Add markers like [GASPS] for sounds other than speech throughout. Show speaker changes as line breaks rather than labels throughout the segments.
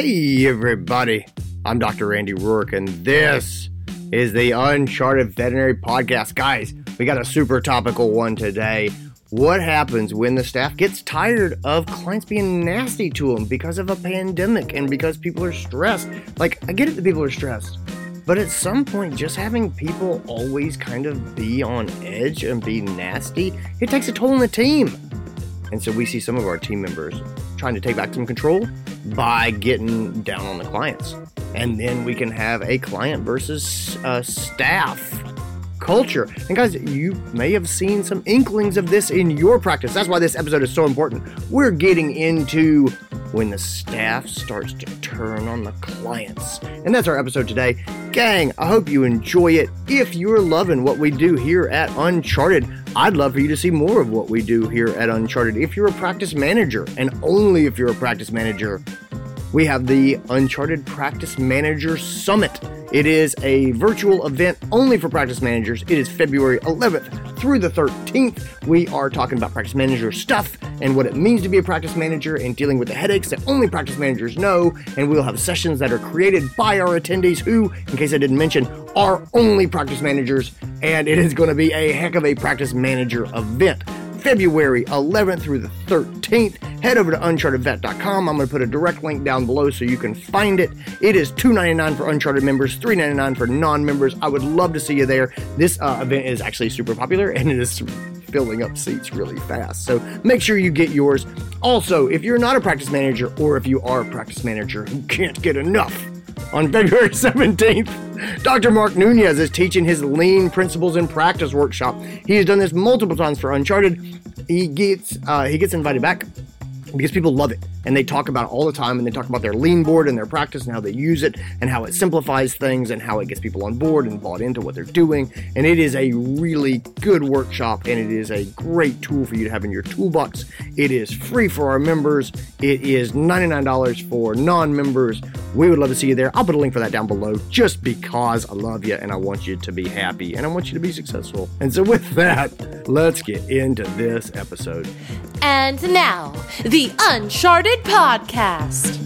Hey, everybody. I'm Dr. Andy Roark, and this is the Uncharted Veterinary Podcast. Guys, we got a super topical one today. What happens when the staff gets tired of clients being nasty to them because of a pandemic and because people are stressed? Like, I get it that people are stressed, but at some point, just having people always kind of be on edge and be nasty, it takes a toll on the team. And so we see some of our team members trying to take back some control by getting down on the clients. And then we can have a client versus uh, staff culture. And guys, you may have seen some inklings of this in your practice. That's why this episode is so important. We're getting into when the staff starts to turn on the clients. And that's our episode today. Gang, I hope you enjoy it. If you're loving what we do here at Uncharted, I'd love for you to see more of what we do here at Uncharted. If you're a practice manager, and only if you're a practice manager, we have the Uncharted Practice Manager Summit. It is a virtual event only for practice managers. It is February 11th through the 13th. We are talking about practice manager stuff and what it means to be a practice manager and dealing with the headaches that only practice managers know. And we'll have sessions that are created by our attendees who, in case I didn't mention, are only practice managers. And it is going to be a heck of a practice manager event. February 11th through the 13th. Head over to unchartedvet.com. I'm going to put a direct link down below so you can find it. It is $2.99 for Uncharted members, $3.99 for non-members. I would love to see you there. This uh, event is actually super popular [LAUGHS] and it is filling up seats really fast. So make sure you get yours. Also, if you're not a practice manager or if you are a practice manager who can't get enough, on February [LAUGHS] 17th, Dr. Mark Nunez is teaching his Lean Principles in Practice workshop. He has done this multiple times for Uncharted. He gets uh, he gets invited back because people love it and they talk about it all the time and they talk about their lean board and their practice and how they use it and how it simplifies things and how it gets people on board and bought into what they're doing. And it is a really good workshop and it is a great tool for you to have in your toolbox. It is free for our members. It is $99 for non-members. We would love to see you there. I'll put a link for that down below just because i love you and i want you to be happy and i want you to be successful. And so with that let's get into this episode.
And now, the Uncharted Podcast.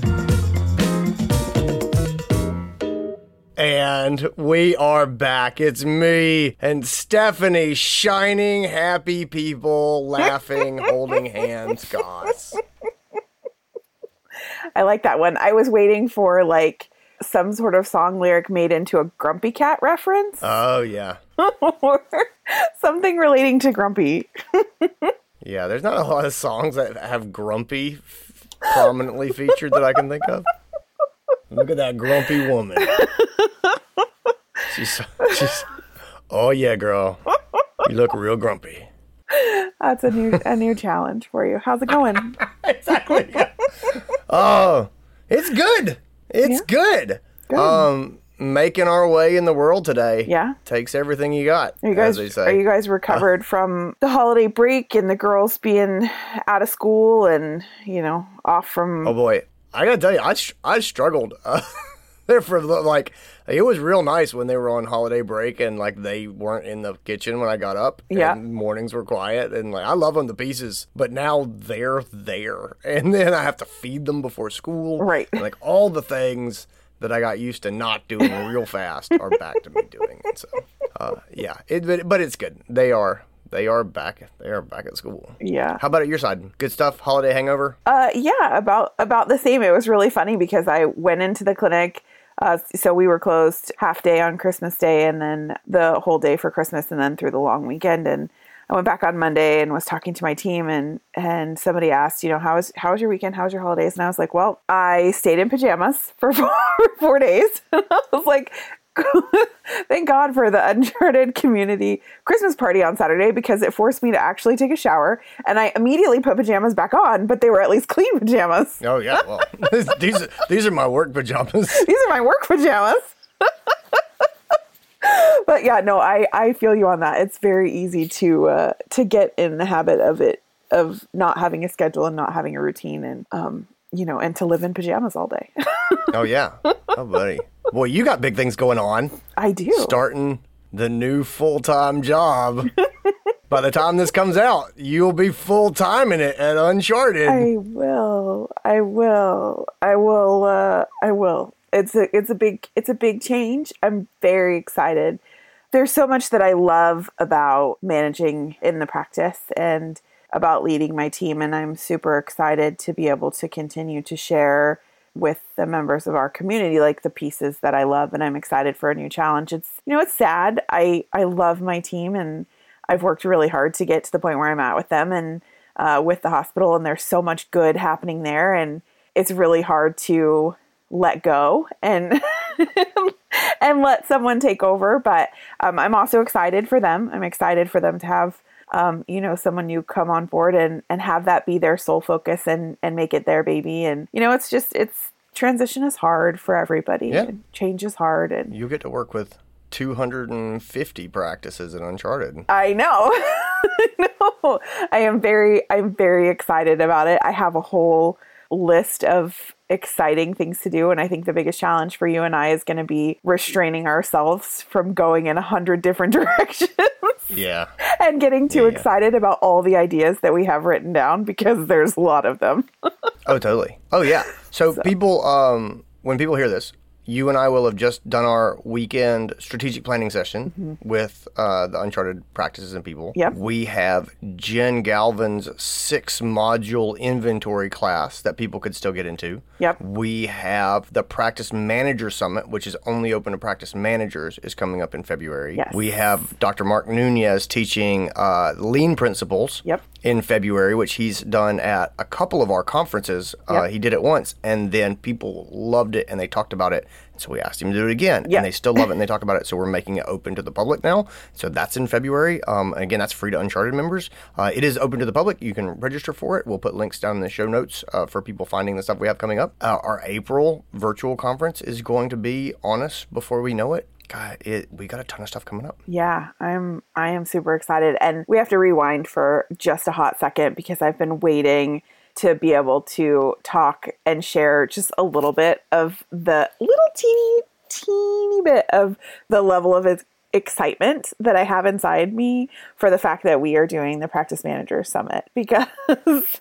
And we are back. It's me and Stephanie, shining, happy people, laughing, holding hands, gods. [LAUGHS]
I like that one. I was waiting for like some sort of song lyric made into a Grumpy Cat reference
Oh, yeah.
or [LAUGHS] something relating to Grumpy. [LAUGHS]
Yeah, there's not a lot of songs that have Grumpy f- prominently featured that I can think of. Look at that grumpy woman. She's, she's, oh, yeah, girl. You look real grumpy.
That's a new a new challenge for you. How's it going? [LAUGHS]
exactly. [LAUGHS] oh, it's good. It's
Yeah.
good.
Good.
Um, making our way in the world today.
Yeah.
takes everything you got.
Are you guys
as they say.
are you guys recovered [LAUGHS] from the holiday break and the girls being out of school and you know off from
oh boy, I gotta tell you, I I struggled. [LAUGHS] Uh, there for like it was real nice when they were on holiday break and like they weren't in the kitchen when I got up.
Yeah.
and mornings were quiet and like I love them to pieces. But now they're there, [LAUGHS] and then I have to feed them before school.
Right.
And, like all the things that I got used to not doing [LAUGHS] real fast are back to me doing. And so, uh, yeah, it, but, but it's good. They are they are back. They are back at school.
yeah.
How about at your side? Good stuff. Holiday hangover.
Uh, yeah, about about the same. It was really funny because I went into the clinic. Uh, so we were closed half day on Christmas Day, and then the whole day for Christmas, and then through the long weekend. And I went back on Monday and was talking to my team, and and somebody asked, you know, how was how was your weekend? How was your holidays? And I was like, well, I stayed in pajamas for [LAUGHS] four, four days. [LAUGHS] And I was like. [LAUGHS] Thank God for the Uncharted community Christmas party on Saturday because it forced me to actually take a shower and I immediately put pajamas back on, but they were at least clean pajamas.
Oh yeah, well these are, these are my work pajamas.
These are my work pajamas. [LAUGHS] but yeah, no, I, I feel you on that. It's very easy to uh, to get in the habit of it of not having a schedule and not having a routine and um you know and to live in pajamas all day. [LAUGHS]
Oh yeah, oh buddy, boy, you got big things going on.
I do.
Starting the new full time job. by the time this comes out, you'll be full time in it at Uncharted.
I will. I will. I will. Uh, I will. It's a. It's a big. It's a big change. I'm very excited. There's so much that I love about managing in the practice and about leading my team, and I'm super excited to be able to continue to share with the members of our community like the pieces that I love and I'm excited for a new challenge. It's you know it's sad. I I love my team and I've worked really hard to get to the point where I'm at with them and uh, with the hospital and there's so much good happening there and it's really hard to let go and [LAUGHS] and let someone take over but um, I'm also excited for them. I'm excited for them to have um, you know, someone new come on board and, and have that be their sole focus and, and make it their baby. And, you know, it's just, it's transition is hard for everybody.
Yeah.
And change is hard. And
you get to work with 250 practices in Uncharted.
I know. [LAUGHS] I know. I am very, I'm very excited about it. I have a whole list of exciting things to do. And I think the biggest challenge for you and I is going to be restraining ourselves from going in a hundred different [LAUGHS] directions.
Yeah.
and getting too
Yeah, yeah.
excited about all the ideas that we have written down because there's a lot of them. [LAUGHS]
Oh, totally. Oh, yeah. So, people, um, when people hear this, you and I will have just done our weekend strategic planning session with uh, the Uncharted practices and people.
Mm-hmm. Yep.
We have Jen Galvin's six module inventory class that people could still get into.
Yep.
We have the Practice Manager Summit, which is only open to practice managers, is coming up in February.
Yes.
We have Dr. Mark Nunez teaching uh, lean principles
Yep.
in February, which he's done at a couple of our conferences. Uh, he did it once, and then people loved it and they talked about it. So we asked him to do it again,
Yep.
and they still love it and they talk about it. So we're making it open to the public now. So that's in February. Um, again, that's free to Uncharted members. Uh, it is open to the public. You can register for it. We'll put links down in the show notes uh, for people finding the stuff we have coming up. Uh, our April virtual conference is going to be on us before we know it. God, it, we got a ton of stuff coming up.
Yeah, I'm I am super excited and we have to rewind for just a hot second because I've been waiting to be able to talk and share just a little bit of the little teeny teeny bit of the level of excitement that I have inside me for the fact that we are doing the practice manager summit [LAUGHS] because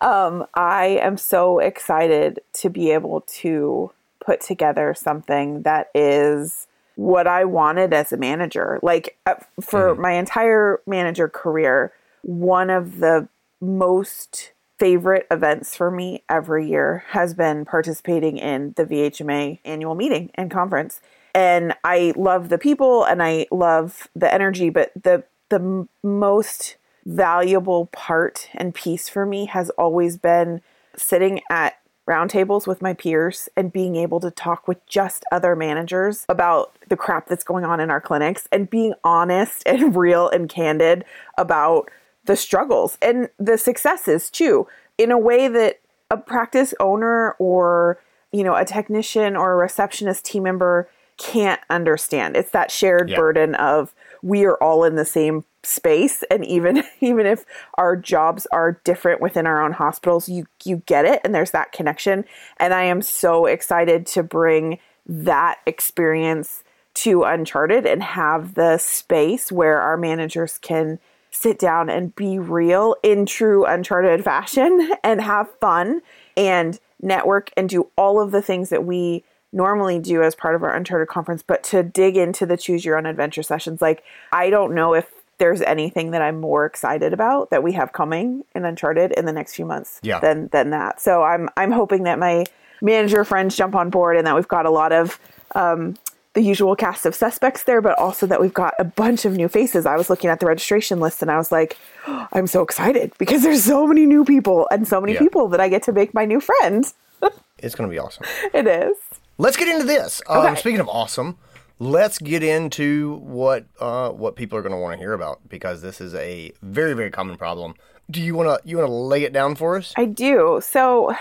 um, I am so excited to be able to put together something that is what I wanted as a manager. Like uh, for my entire manager career, one of the most favorite events for me every year has been participating in the VHMA annual meeting and conference. And I love the people and I love the energy, but the the most valuable part and piece for me has always been sitting at roundtables with my peers and being able to talk with just other managers about the crap that's going on in our clinics and being honest [LAUGHS] and real and candid about the struggles and the successes too. In a way that a practice owner or you know a technician or a receptionist team member can't understand. It's that shared
Yeah.
burden of we are all in the same space and even [LAUGHS] even if our jobs are different within our own hospitals you you get it and there's that connection. And i am so excited to bring that experience to uncharted and have the space where our managers can sit down and be real in true uncharted fashion [LAUGHS] and have fun and network and do all of the things that we normally do as part of our uncharted conference but to dig into the choose your own adventure sessions like i don't know if there's anything that i'm more excited about that we have coming in uncharted in the next few months
Yeah.
than than that so i'm i'm hoping that my manager friends jump on board and that we've got a lot of um, the usual cast of suspects there, but also that we've got a bunch of new faces. I was looking at the registration list and I was like, "Oh, [GASPS] I'm so excited because there's so many new people and so many
Yeah.
people that I get to make my new friends. [LAUGHS]
It's going to be awesome.
It is.
Let's get into this. Um,
Okay.
Speaking of awesome, let's get into what uh, what people are going to want to hear about because this is a very very common problem. Do you want to you want to lay it down for us?
I do. So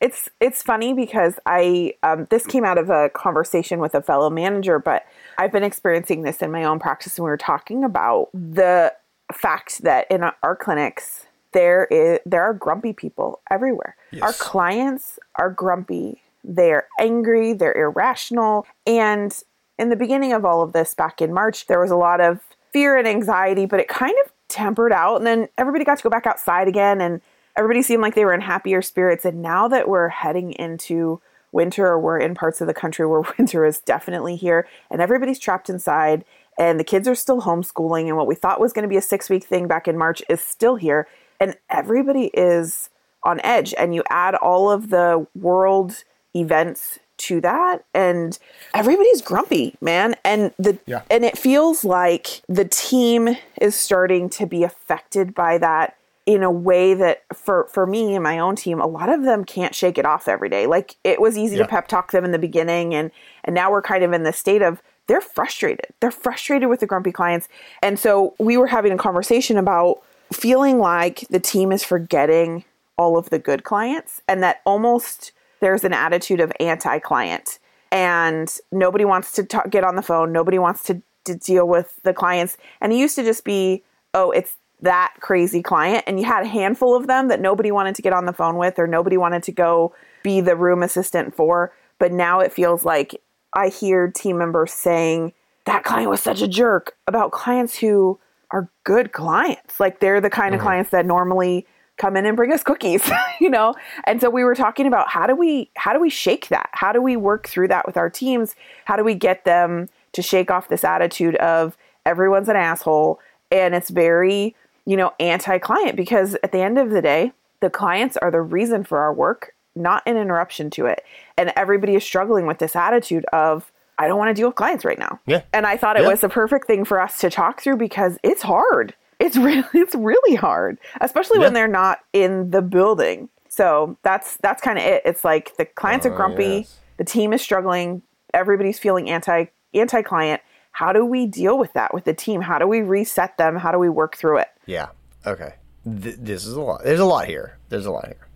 it's it's funny because I um, this came out of a conversation with a fellow manager, but I've been experiencing this in my own practice, and we were talking about the fact that in our clinics there is there are grumpy people everywhere. Our clients are grumpy. They're angry. They're irrational. And in the beginning of all of this, back in March, there was a lot of fear and anxiety, but it kind of tempered out. And then everybody got to go back outside again, and everybody seemed like they were in happier spirits. And now that we're heading into winter, or we're in parts of the country where [LAUGHS] winter is definitely here, and everybody's trapped inside, and the kids are still homeschooling, and what we thought was going to be a six week thing back in March is still here, and everybody is on edge. And you add all of the world events to that and everybody's grumpy man and the
Yeah.
and it feels like the team is starting to be affected by that in a way that for for me and my own team a lot of them can't shake it off every day like it was easy
Yeah.
to pep talk them in the beginning and and now we're kind of in the state of they're frustrated they're frustrated with the grumpy clients and so we were having a conversation about feeling like the team is forgetting all of the good clients and that almost there's an attitude of anti-client. And nobody wants to talk, get on the phone. Nobody wants to, to deal with the clients. And it used to just be oh it's that crazy client. And you had a handful of them that nobody wanted to get on the phone with or nobody wanted to go be the room assistant for. But now it feels like i hear team members saying that client was such a jerk about clients who are good clients. Like they're the kind of mm-hmm. clients that normally come in and bring us cookies [LAUGHS] you know? And so we were talking about how do we how do we shake that? How do we work through that with our teams? How do we get them to shake off this attitude of everyone's an asshole and it's very you know anti-client? Because at the end of the day the clients are the reason for our work not an interruption to it. And everybody is struggling with this attitude of i don't want to deal with clients right now.
Yeah.
and i thought it
Yeah.
was the perfect thing for us to talk through because it's hard it's [LAUGHS] really it's really hard especially when they're not in the building so that's that's kind of it it's like the clients are
Oh,
grumpy
yes.
the team is struggling everybody's feeling anti anti client how do we deal with that with the team how do we reset them how do we work through it
Yeah. Okay. Th- this is a lot. There's a lot here. There's a lot here.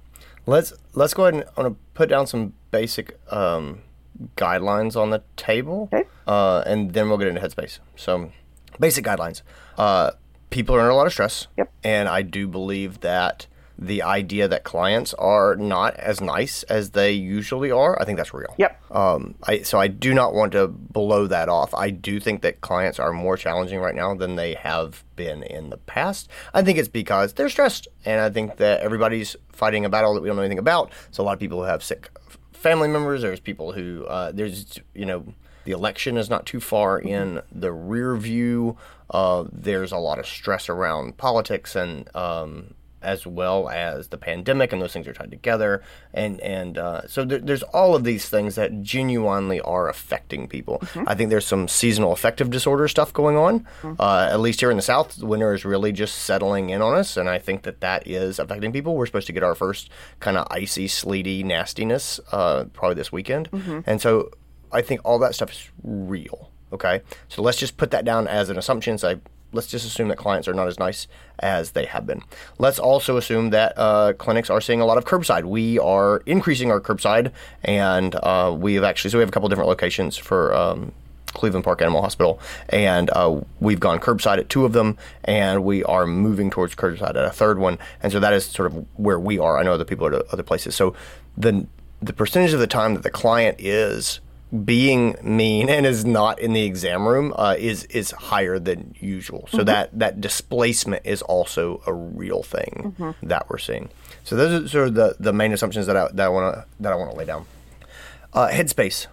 Let's let's go ahead and I'm gonna put down some basic um, guidelines on the table,
Okay.
uh, and then we'll get into headspace. So, basic guidelines. Uh, people are under a lot of stress.
Yep.
And I do believe that the idea that clients are not as nice as they usually are, I think that's real.
yep
Um, I, so I do not want to blow that off. I do think that clients are more challenging right now than they have been in the past. I think it's because they're stressed, and I think that everybody's fighting a battle that we don't know anything about. So a lot of people who have sick family members. There's people who uh, there's you know the election is not too far in the rear view. Uh, there's a lot of stress around politics and um, as well as the pandemic, and those things are tied together. And and uh, so there, there's all of these things that genuinely are affecting people. I think there's some seasonal affective disorder stuff going on. Uh, at least here in the South, the winter is really just settling in on us, and I think that that is affecting people. We're supposed to get our first kind of icy, sleety nastiness uh, probably this weekend, and so I think all that stuff is real. Okay, so let's just put that down as an assumption. Say let's just assume that clients are not as nice as they have been. Let's also assume that uh, clinics are seeing a lot of curbside. We are increasing our curbside, and uh, we have actually so we have a couple different locations for. Um, Cleveland Park Animal Hospital, and uh, we've gone curbside at two of them, and we are moving towards curbside at a third one, and so that is sort of where we are. I know other people are at other places, so the the percentage of the time that the client is being mean and is not in the exam room uh, is is higher than usual. So that that displacement is also a real thing that we're seeing. So those are sort of the, the main assumptions that I that I want to that I want to lay down. Uh, headspace.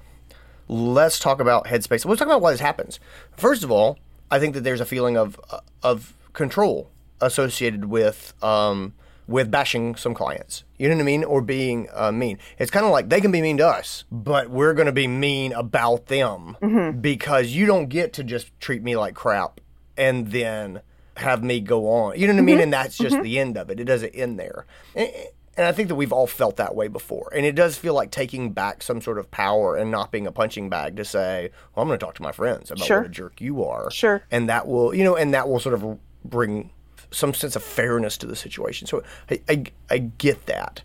Let's talk about headspace. Let's talk about why this happens. First of all, I think that there's a feeling of of control associated with um, with bashing some clients. You know what I mean? Or being uh, mean. It's kind of like they can be mean to us, but we're going to be mean about them mm-hmm. because you don't get to just treat me like crap and then have me go on. You know what I mean? Mm-hmm. And that's just mm-hmm. the end of it. It doesn't end there. And, and I think that we've all felt that way before. And it does feel like taking back some sort of power and not being a punching bag to say, well, I'm going to talk to my friends about
Sure.
what a jerk you are.
Sure.
And that will, you know, and that will sort of bring some sense of fairness to the situation. So I, I, I get that.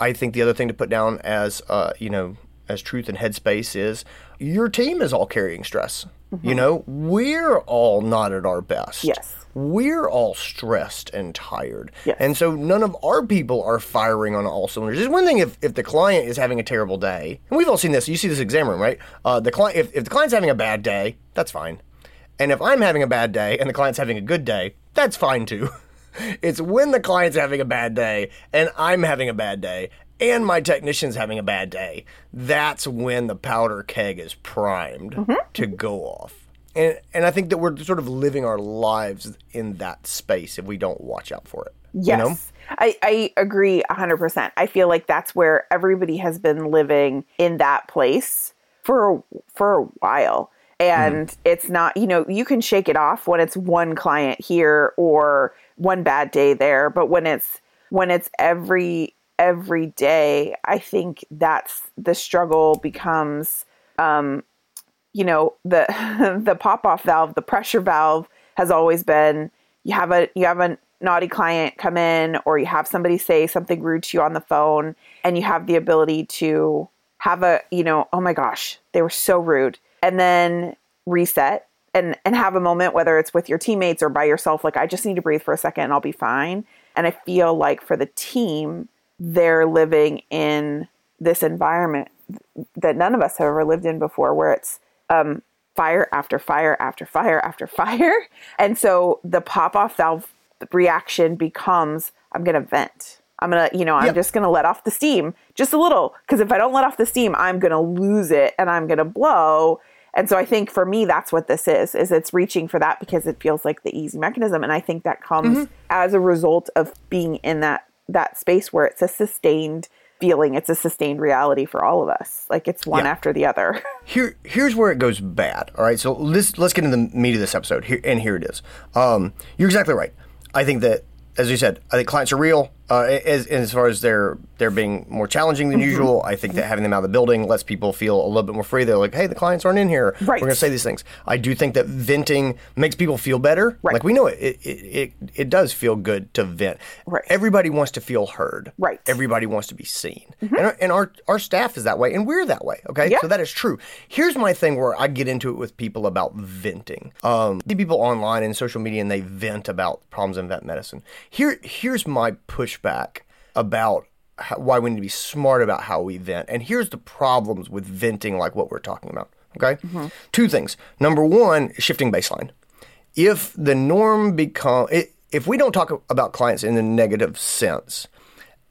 I think the other thing to put down as, uh, you know, as truth and headspace is your team is all carrying stress. You know, we're all not at our best.
Yes.
We're all stressed and tired.
Yes.
And so none of our people are firing on all cylinders. It's one thing if, if the client is having a terrible day, and we've all seen this. You see this exam room, right? Uh, the client, if, if the client's having a bad day, that's fine. And if I'm having a bad day and the client's having a good day, that's fine too. It's when the client's having a bad day and I'm having a bad day and my technician's having a bad day. That's when the powder keg is primed mm-hmm. to go off. And and I think that we're sort of living our lives in that space if we don't watch out for it.
Yes.
You know?
I, I agree 100%. I feel like that's where everybody has been living in that place for for a while. And it's not, you know, you can shake it off when it's one client here or one bad day there, but when it's when it's every every day, I think that's the struggle becomes um you know, the [LAUGHS] the pop off valve, the pressure valve has always been you have a you have a naughty client come in or you have somebody say something rude to you on the phone and you have the ability to have a you know oh my gosh they were so rude and then reset and and have a moment whether it's with your teammates or by yourself like I just need to breathe for a second and I'll be fine and I feel like for the team they're living in this environment that none of us have ever lived in before where it's um, fire after fire after fire after [LAUGHS] fire and so the pop off valve reaction becomes I'm going to vent. I'm going to, you know, I'm
Yep.
just going to let off the steam just a little because if I don't let off the steam, I'm going to lose it and I'm going to blow. And so I think for me that's what this is is it's reaching for that because it feels like the easy mechanism and I think that comes as a result of being in that that space where it's a sustained feeling, it's a sustained reality for all of us. Like it's one
Yeah.
after the other. [LAUGHS]
Here, here's where it goes bad. All right, so let's let's get into the meat of this episode. Here, and here it is. Um, you're exactly right. I think that, as you said, I think clients are real. Uh, as as far as they're they're being more challenging than usual, I think that having them out of the building lets people feel a little bit more free. They're like, hey, the clients aren't in here.
Right.
We're going to say these things. I do think that venting makes people feel better.
Right.
Like we know it it, it it does feel good to vent.
Right.
Everybody wants to feel heard.
Right.
Everybody wants to be seen. And, our, and our our staff is that way, and we're that way. Okay.
Yeah.
So that is true. Here's my thing where I get into it with people about venting. Um, see people online and social media, and they vent about problems in vet medicine. Here, here's my pushback about how, why we need to be smart about how we vent. And here's the problems with venting, like what we're talking about. Okay, mm-hmm. two things. Number one, shifting baseline. If the norm become, i- if we don't talk about clients in a negative sense,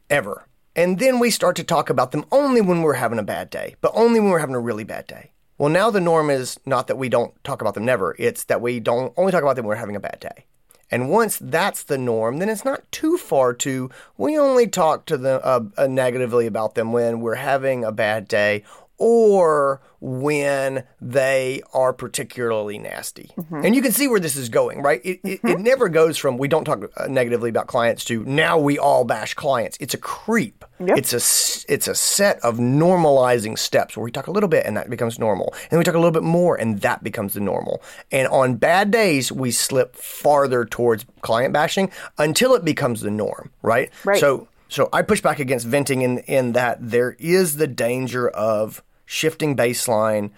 ever. And then we start to talk about them only when we're having a bad day, but only when we're having a really bad day. Well, now the norm is not that we don't talk about them never, it's that we don't only talk about them when we're having a bad day. And once that's the norm, then it's not too far to we only talk to them uh, negatively about them when we're having a bad day or when they are particularly nasty. And you can see where this is going, right? It, it, it never goes from we don't talk uh, negatively about clients to now we all bash clients. It's a creep.
Yep.
It's a it's a set of normalizing steps where we talk a little bit and that becomes normal. And we talk a little bit more and that becomes the normal. And on bad days we slip farther towards client bashing until it becomes the norm, right?
Right.
So so I push back against venting in in that there is the danger of shifting baseline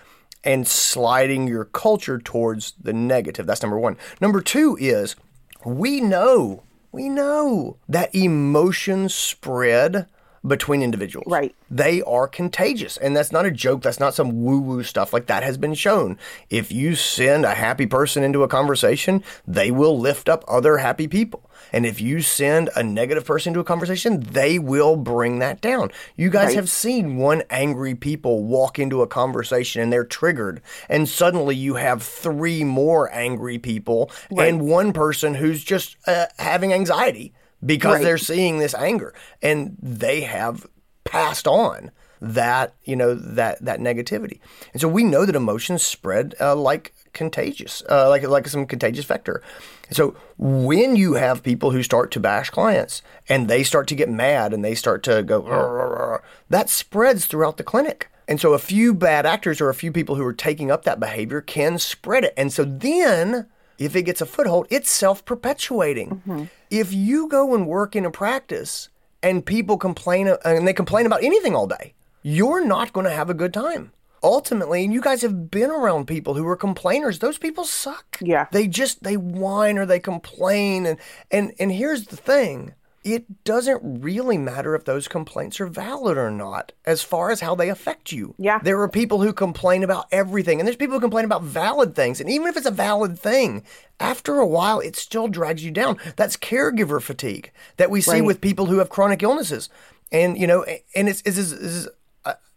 and sliding your culture towards the negative. That's number 1. Number 2 is we know, we know that emotions spread between individuals.
Right.
They are contagious. And that's not a joke. That's not some woo woo stuff. Like that has been shown. If you send a happy person into a conversation, they will lift up other happy people. And if you send a negative person into a conversation, they will bring that down. You guys
Right.
have seen one angry people walk into a conversation and they're triggered. And suddenly you have three more angry people and one person who's just uh, having anxiety because
Right.
they're seeing this anger and they have passed on that you know that that negativity and so we know that emotions spread uh, like contagious uh, like like some contagious vector so when you have people who start to bash clients and they start to get mad and they start to go "Rrr, rrr, rrr," that spreads throughout the clinic and so a few bad actors or a few people who are taking up that behavior can spread it and so then if it gets a foothold, it's self perpetuating. If you go and work in a practice and people complain and they complain about anything all day, you're not going to have a good time. Ultimately, and you guys have been around people who are complainers. Those people suck.
Yeah.
They just they whine or they complain and and and here's the thing. it doesn't really matter if those complaints are valid or not as far as how they affect you.
Yeah.
There are people who complain about everything, and there's people who complain about valid things. And even if it's a valid thing, after a while, it still drags you down. That's caregiver fatigue that we see
Right.
with people who have chronic illnesses. And, you know, and it's, it's, it's, it's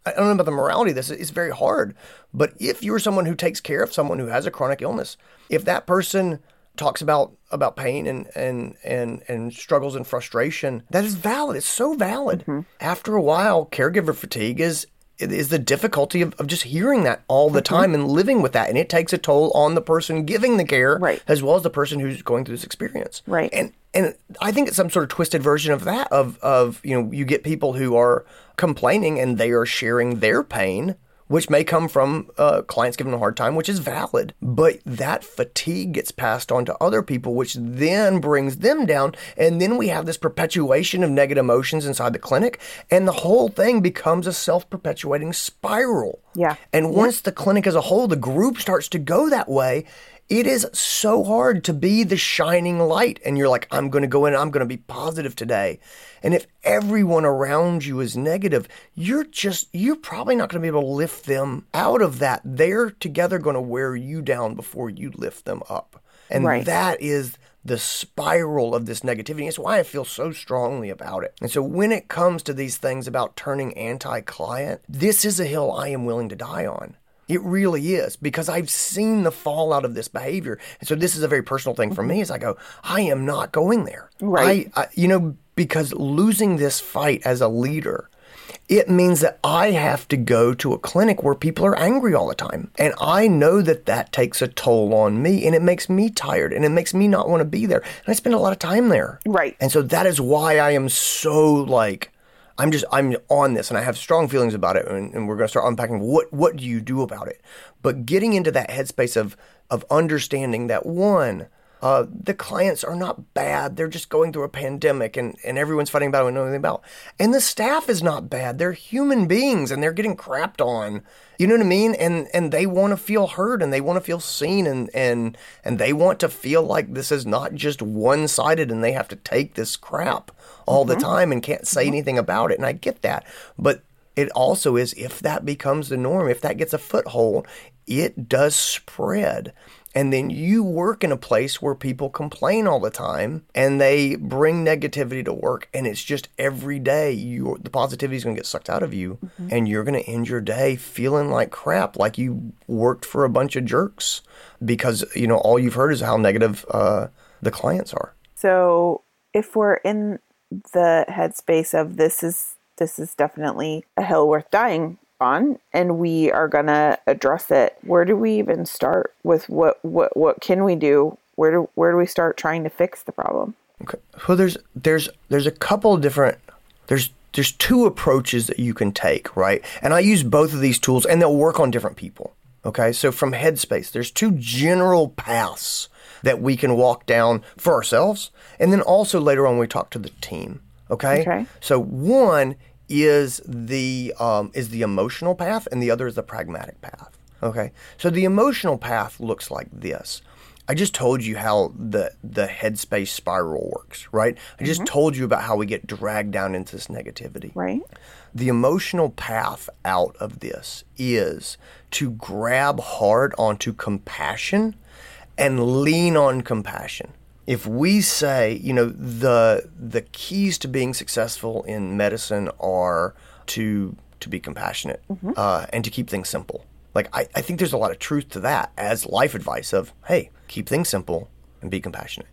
I don't know about the morality of this. It's very hard. But if you're someone who takes care of someone who has a chronic illness, if that person talks about about pain and and and and struggles and frustration, that is valid. It's so valid. Mm-hmm. After a while, caregiver fatigue is is the difficulty of, of just hearing that all the mm-hmm. time and living with that. And it takes a toll on the person giving the care
Right.
as well as the person who's going through this experience.
Right.
And and I think it's some sort of twisted version of that of of you know you get people who are complaining and they are sharing their pain which may come from uh, clients giving them a hard time which is valid but that fatigue gets passed on to other people which then brings them down and then we have this perpetuation of negative emotions inside the clinic and the whole thing becomes a self-perpetuating spiral
Yeah.
and once the clinic as a whole, the group starts to go that way, it is so hard to be the shining light. And you're like, I'm going to go in, I'm going to be positive today. And if everyone around you is negative, you're just, you're probably not going to be able to lift them out of that. They're together going to wear you down before you lift them up. And
Right.
that is the spiral of this negativity. It's why I feel so strongly about it. And so when it comes to these things about turning anti client, this is a hill I am willing to die on. It really is because I've seen the fallout of this behavior. And so this is a very personal thing for me as I go, I am not going there.
Right.
I, I, you know, because losing this fight as a leader, it means that I have to go to a clinic where people are angry all the time. And I know that that takes a toll on me and it makes me tired and it makes me not want to be there. And I spend a lot of time there.
Right.
And so that is why I am so like, I'm just, I'm on this and I have strong feelings about it. And, and we're going to start unpacking what, what do you do about it? But getting into that headspace of, of understanding that one, uh, the clients are not bad. They're just going through a pandemic and, and everyone's fighting about it and know anything about. And the staff is not bad. They're human beings and they're getting crapped on. You know what I mean? And and they want to feel heard and they want to feel seen and and and they want to feel like this is not just one sided and they have to take this crap all the time and can't say anything about it. And I get that. But it also is if that becomes the norm, if that gets a foothold, it does spread. And then you work in a place where people complain all the time and they bring negativity to work. And it's just every day you the positivity is going to get sucked out of you. And you're going to end your day feeling like crap, like you worked for a bunch of jerks because, you know, all you've heard is how negative uh, the clients are.
So if we're in the headspace of this is this is definitely a hill worth dying on and we are gonna address it, where do we even start with what what what can we do? Where do where do we start trying to fix the problem?
Okay. So there's there's there's a couple of different there's there's two approaches that you can take, right? And I use both of these tools and they'll work on different people. Okay? So from Headspace, there's two general paths that we can walk down for ourselves and then also later on we talk to the team. Okay?
Okay.
So one is the um, is the emotional path and the other is the pragmatic path. Okay. So the emotional path looks like this. I just told you how the the headspace spiral works, right? I just told you about how we get dragged down into this negativity.
Right?
The emotional path out of this is to grab hard onto compassion and lean on compassion. If we say, you know, the the keys to being successful in medicine are to to be compassionate uh, and to keep things simple. Like I, I think there's a lot of truth to that as life advice of, hey, keep things simple and be compassionate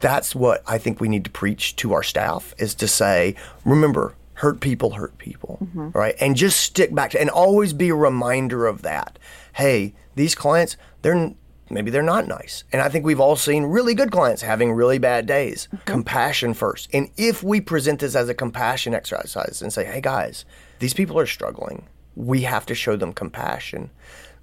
that's what I think we need to preach to our staff is to say, remember, hurt people hurt people, right? And just stick back to and always be a reminder of that. Hey, these clients, they're maybe they're not nice. And I think we've all seen really good clients having really bad days. Mm-hmm. Compassion first. And if we present this as a compassion exercise and say, "Hey guys, these people are struggling. We have to show them compassion."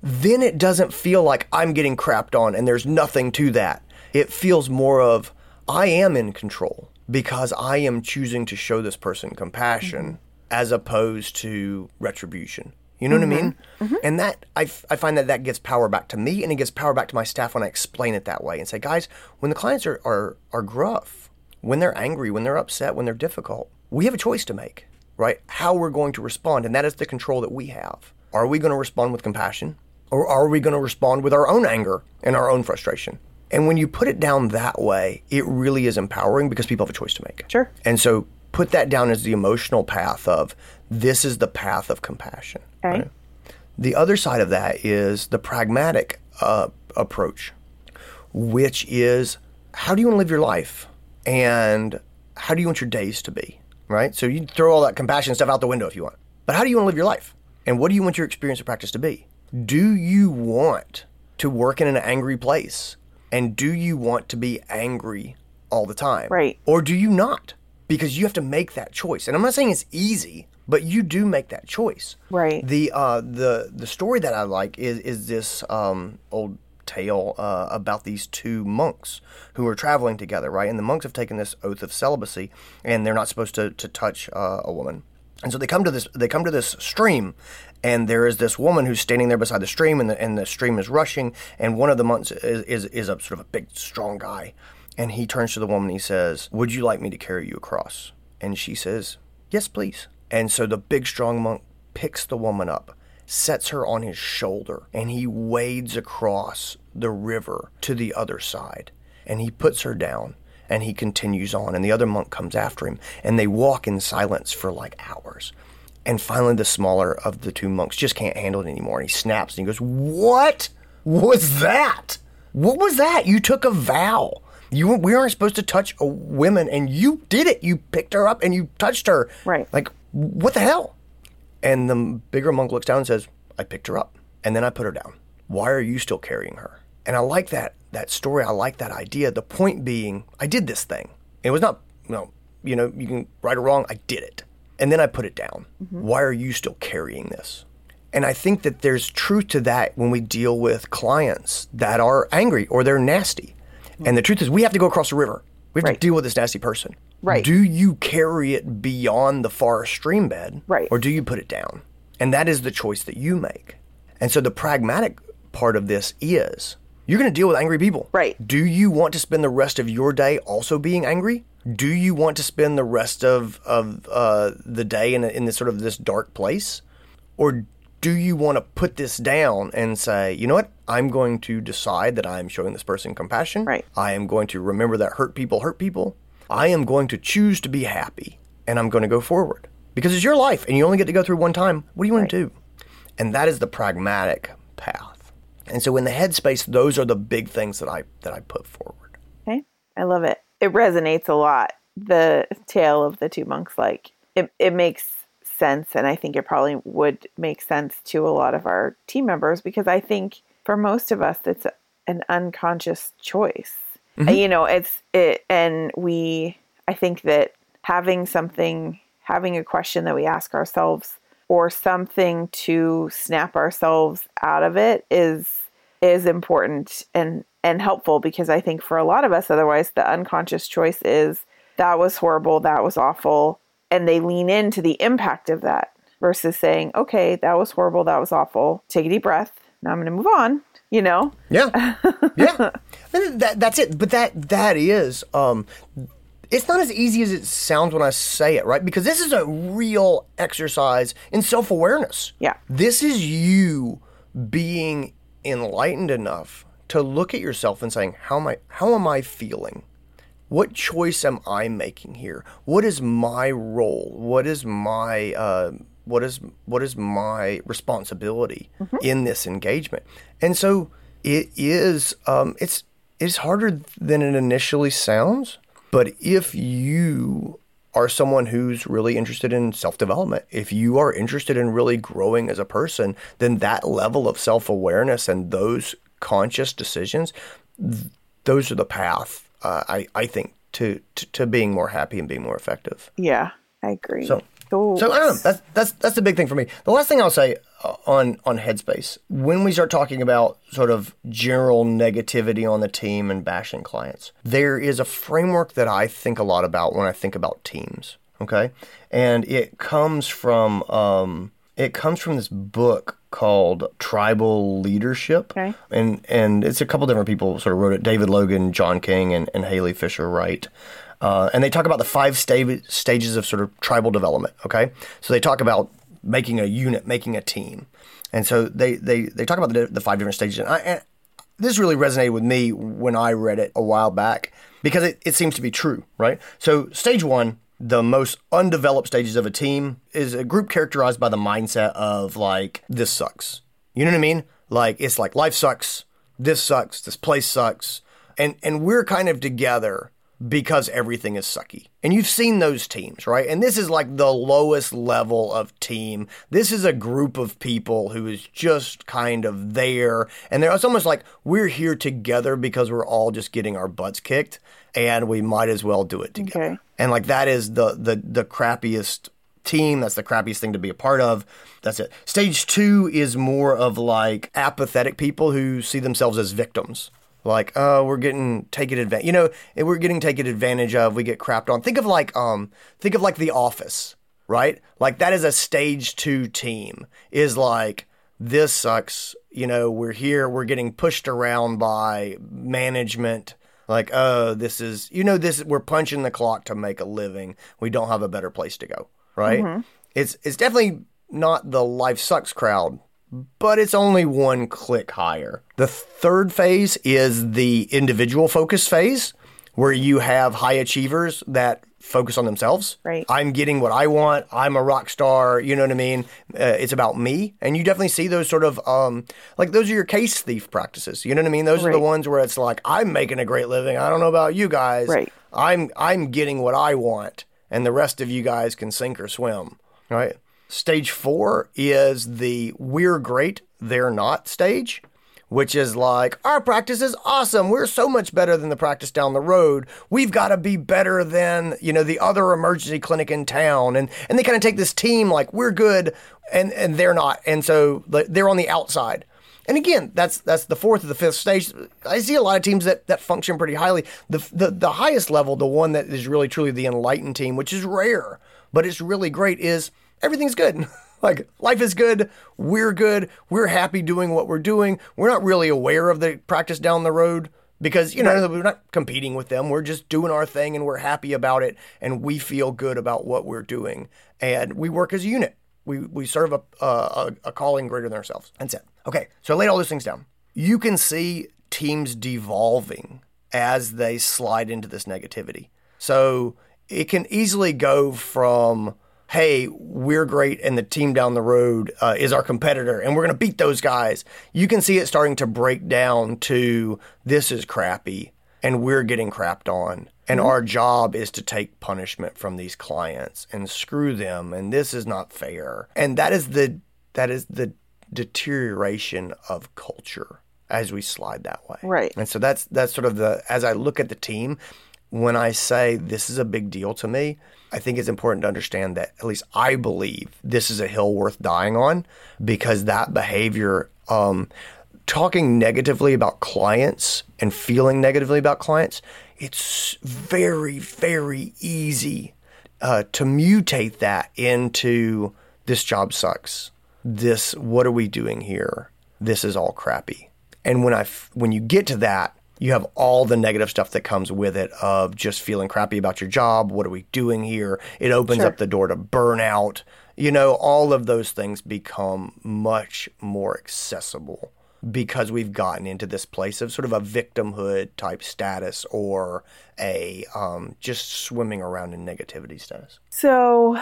Then it doesn't feel like I'm getting crapped on and there's nothing to that. It feels more of I am in control because I am choosing to show this person compassion mm-hmm. as opposed to retribution. You know what I mean? Mm-hmm. Mm-hmm. And that I, f- I find that that gives power back to me and it gives power back to my staff when I explain it that way and say, guys, when the clients are, are, are gruff, when they're angry, when they're upset, when they're difficult, we have a choice to make, right? How we're going to respond. And that is the control that we have. Are we going to respond with compassion or are we going to respond with our own anger and our own frustration? And when you put it down that way, it really is empowering because people have a choice to make.
Sure.
And so put that down as the emotional path of this is the path of compassion.
Okay.
The other side of that is the pragmatic uh, approach, which is how do you want to live your life and how do you want your days to be, right? So you throw all that compassion stuff out the window if you want. But how do you want to live your life? And what do you want your experience of practice to be? Do you want to work in an angry place? And do you want to be angry all the time?
Right.
Or do you not? Because you have to make that choice. And I'm not saying it's easy, but you do make that choice.
Right.
The uh, the the story that I like is is this um, old tale uh, about these two monks who are traveling together, right? And the monks have taken this oath of celibacy, and they're not supposed to to touch uh, a woman. And so they come to this they come to this stream, and there is this woman who's standing there beside the stream, and the and the stream is rushing, and one of the monks is is, is a sort of a big strong guy, and he turns to the woman, and he says, "Would you like me to carry you across?" And she says, "Yes, please." And so the big strong monk picks the woman up, sets her on his shoulder, and he wades across the river to the other side. And he puts her down and he continues on. And the other monk comes after him, and they walk in silence for like hours. And finally, the smaller of the two monks just can't handle it anymore. And he snaps and he goes, What was that? What was that? You took a vow. You we aren't supposed to touch a woman, and you did it. You picked her up and you touched her.
Right.
Like, what the hell? And the bigger monk looks down and says, I picked her up and then I put her down. Why are you still carrying her? And I like that that story. I like that idea. The point being, I did this thing. It was not, no, you know, you can right or wrong, I did it. And then I put it down. Mm-hmm. Why are you still carrying this? And I think that there's truth to that when we deal with clients that are angry or they're nasty. And the mm. truth is, we have to go across the river. We have
Right.
to deal with this nasty person.
Right.
Do you carry it beyond the far stream bed?
Right.
Or do you put it down? And that is the choice that you make. And so the pragmatic part of this is you're going to deal with angry people.
Right.
Do you want to spend the rest of your day also being angry? Do you want to spend the rest of, of uh, the day in, a, in this sort of this dark place? Or do you want to put this down and say, you know what? I'm going to decide that I am showing this person compassion.
Right.
I am going to remember that hurt people hurt people. I am going to choose to be happy and I'm going to go forward because it's your life and you only get to go through one time. What do you want to do? And that is the pragmatic path. And so in the headspace, those are the big things that I that I put forward.
Okay. I love it. It resonates a lot. The tale of the two monks, like it, it makes sense. And I think it probably would make sense to a lot of our team members because I think for most of us, it's an unconscious choice. Uh, You know, it's it, and we, I think that having something, having a question that we ask ourselves or something to snap ourselves out of it is is important and and helpful because I think for a lot of us otherwise the unconscious choice is that was horrible, that was awful, and they lean into the impact of that versus saying, "Okay, that was horrible, that was awful. Take a deep breath. Now I'm going to move on." You know?
Yeah, [LAUGHS] yeah. And that, that's it. But that that is. Um, it's not as easy as it sounds when I say it, right? Because this is a real exercise in self awareness.
Yeah.
This is you being enlightened enough to look at yourself and saying, "How am I? How am I feeling? What choice am I making here? What is my role? What is my uh, what is what is my responsibility in this engagement?" And so it is. Um, it's it's harder than it initially sounds. But if you are someone who's really interested in self development, if you are interested in really growing as a person, then that level of self awareness and those conscious decisions, th- those are the path, uh, I, I think, to, to, to being more happy and being more effective.
Yeah, I agree.
So,
So-
so I don't know. That's that's that's the big thing for me. The last thing I'll say uh, on on Headspace when we start talking about sort of general negativity on the team and bashing clients, there is a framework that I think a lot about when I think about teams. Okay, and it comes from um, it comes from this book called Tribal Leadership,
Okay.
and and it's a couple different people sort of wrote it. David Logan, John King, and, and Halee Fischer-Wright. Uh, and they talk about the five sta- stages of sort of tribal development. Okay, so they talk about making a unit, making a team, and so they they they talk about the, the five different stages. And, I, and this really resonated with me when I read it a while back because it, it seems to be true, right? So stage one, the most undeveloped stages of a team is a group characterized by the mindset of like this sucks. You know what I mean? Like it's like life sucks, this sucks, this place sucks, and and we're kind of together because everything is sucky. And you've seen those teams, right? And this is like the lowest level of team. This is a group of people who is just kind of there. And it's almost like we're here together because we're all just getting our butts kicked and we might as well do it together.
Okay.
And like that is the the the crappiest team. That's the crappiest thing to be a part of. That's it. Stage two is more of like apathetic people who see themselves as victims. Like, oh, we're getting taken advantage. You know, we're getting taken advantage of. We get crapped on. Think of like, um, think of like The Office, right? Like that is a stage two team. Is like this sucks. You know, we're here. We're getting pushed around by management. Like, oh, this is, you know, this we're punching the clock to make a living. We don't have a better place to go, right? It's it's definitely not the life sucks crowd, but it's only one click higher. The third phase is the individual focus phase, where you have high achievers that focus on themselves.
Right.
I'm getting what I want. I'm a rock star. You know what I mean? Uh, it's about me. And you definitely see those sort of, um, like, those are your case thief practices. You know what I mean? Those are the ones where it's like, I'm making a great living. I don't know about you guys.
Right.
I'm, I'm getting what I want. And the rest of you guys can sink or swim. Right. Stage four is the we're great, they're not stage which is like our practice is awesome. We're so much better than the practice down the road. We've got to be better than you know the other emergency clinic in town, and and they kind of take this team like we're good, and and they're not, and so they're on the outside. And again, that's that's the fourth or the fifth stage. I see a lot of teams that, that function pretty highly. The, the the highest level, the one that is really truly the enlightened team, which is rare, but it's really great, is everything's good. [LAUGHS] like life is good, we're good, we're happy doing what we're doing. We're not really aware of the practice down the road because you know we're not competing with them. We're just doing our thing and we're happy about it and we feel good about what we're doing and we work as a unit. We we serve a a, a calling greater than ourselves. That's it. Okay, so I laid all those things down. You can see teams devolving as they slide into this negativity. So it can easily go from hey, we're great, and the team down the road uh, is our competitor, and we're going to beat those guys. You can see it starting to break down to this is crappy, and we're getting crapped on. And our job is to take punishment from these clients and screw them, and this is not fair. And that is the that is the deterioration of culture as we slide that way.
Right.
And so that's that's sort of the as I look at the team, when I say this is a big deal to me, I think it's important to understand that at least I believe this is a hill worth dying on because that behavior, um, talking negatively about clients and feeling negatively about clients, it's very, very easy uh, to mutate that into this job sucks. This, what are we doing here? This is all crappy. And when I, when you get to that, you have all the negative stuff that comes with it of just feeling crappy about your job. What are we doing here? It opens
Sure.
up the door to burnout. You know, all of those things become much more accessible because we've gotten into this place of sort of a victimhood type status or a um, just swimming around in negativity status.
So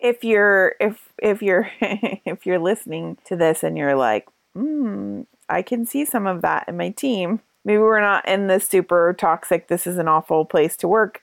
if you're if if you're [LAUGHS] if you're listening to this and you're like, hmm, I can see some of that in my team. Maybe we're not in this super toxic, this is an awful place to work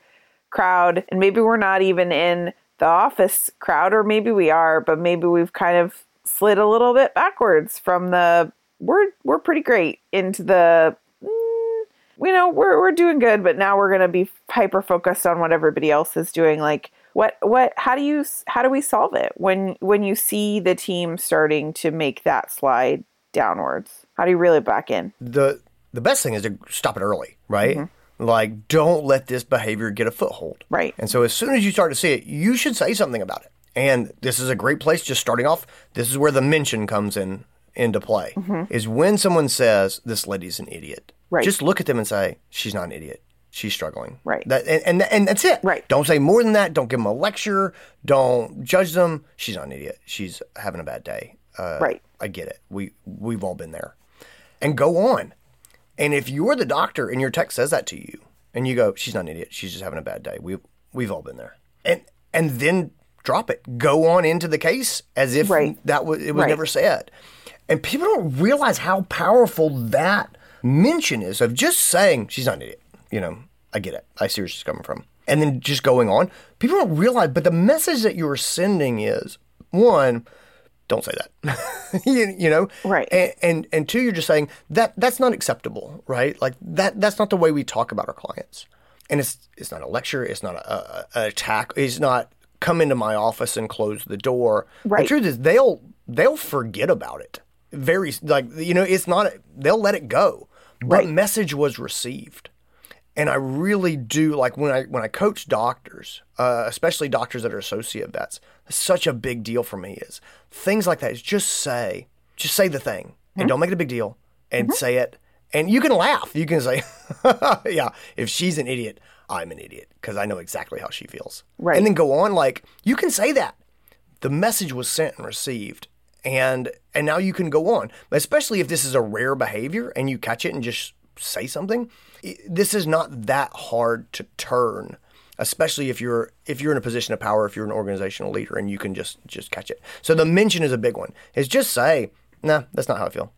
crowd, and maybe we're not even in the office crowd, or maybe we are, but maybe we've kind of slid a little bit backwards from the we're we're pretty great into the mm, you know we're we're doing good but now we're going to be hyper focused on what everybody else is doing. Like what what how do you how do we solve it when when you see the team starting to make that slide downwards? How do you reel it back in?
The the best thing is to stop it early, right? Like, don't let this behavior get a foothold.
Right.
And so, as soon as you start to see it, you should say something about it. And this is a great place, just starting off. This is where the mention comes in into play. Is when someone says, "This lady's an idiot."
Right.
Just look at them and say, "She's not an idiot. she's struggling.
Right.
That and, and and that's it.
Right.
Don't say more than that. Don't give them a lecture. Don't judge them. She's not an idiot. She's having a bad day. Uh,
Right.
I get it. We we've all been there. And go on. And if you're the doctor and your tech says that to you, and you go, "She's not an idiot. She's just having a bad day." We we've all been there. And and then drop it. Go on into the case as if
Right.
that was it was
Right.
never said. And people don't realize how powerful that mention is of just saying she's not an idiot. You know, I get it. I see where she's coming from. And then just going on. People don't realize, but the message that you're sending is one, don't say that. [LAUGHS] you, you know?
Right.
And, and and two, you're just saying that that's not acceptable, right? Like that that's not the way we talk about our clients. And it's it's not a lecture, it's not a, a, a attack, it's not come into my office and close the door.
right.
The truth is they'll they'll forget about it. Very like you know, it's not they'll let it go.
right.
But message was received. And I really do like when I when I coach doctors, uh, especially doctors that are associate vets. Such a big deal for me is things like that. Is just say, just say the thing, and don't make it a big deal, and mm-hmm. say it. And you can laugh. You can say, [LAUGHS] "Yeah, if she's an idiot, I'm an idiot," because I know exactly how she feels.
Right.
And then go on like you can say that. The message was sent and received, and and now you can go on. Especially if this is a rare behavior and you catch it and just say something. This is not that hard to turn, especially if you're if you're in a position of power, if you're an organizational leader, and you can just just catch it. So the mention is a big one. Is just say, "Nah, that's not how I feel,"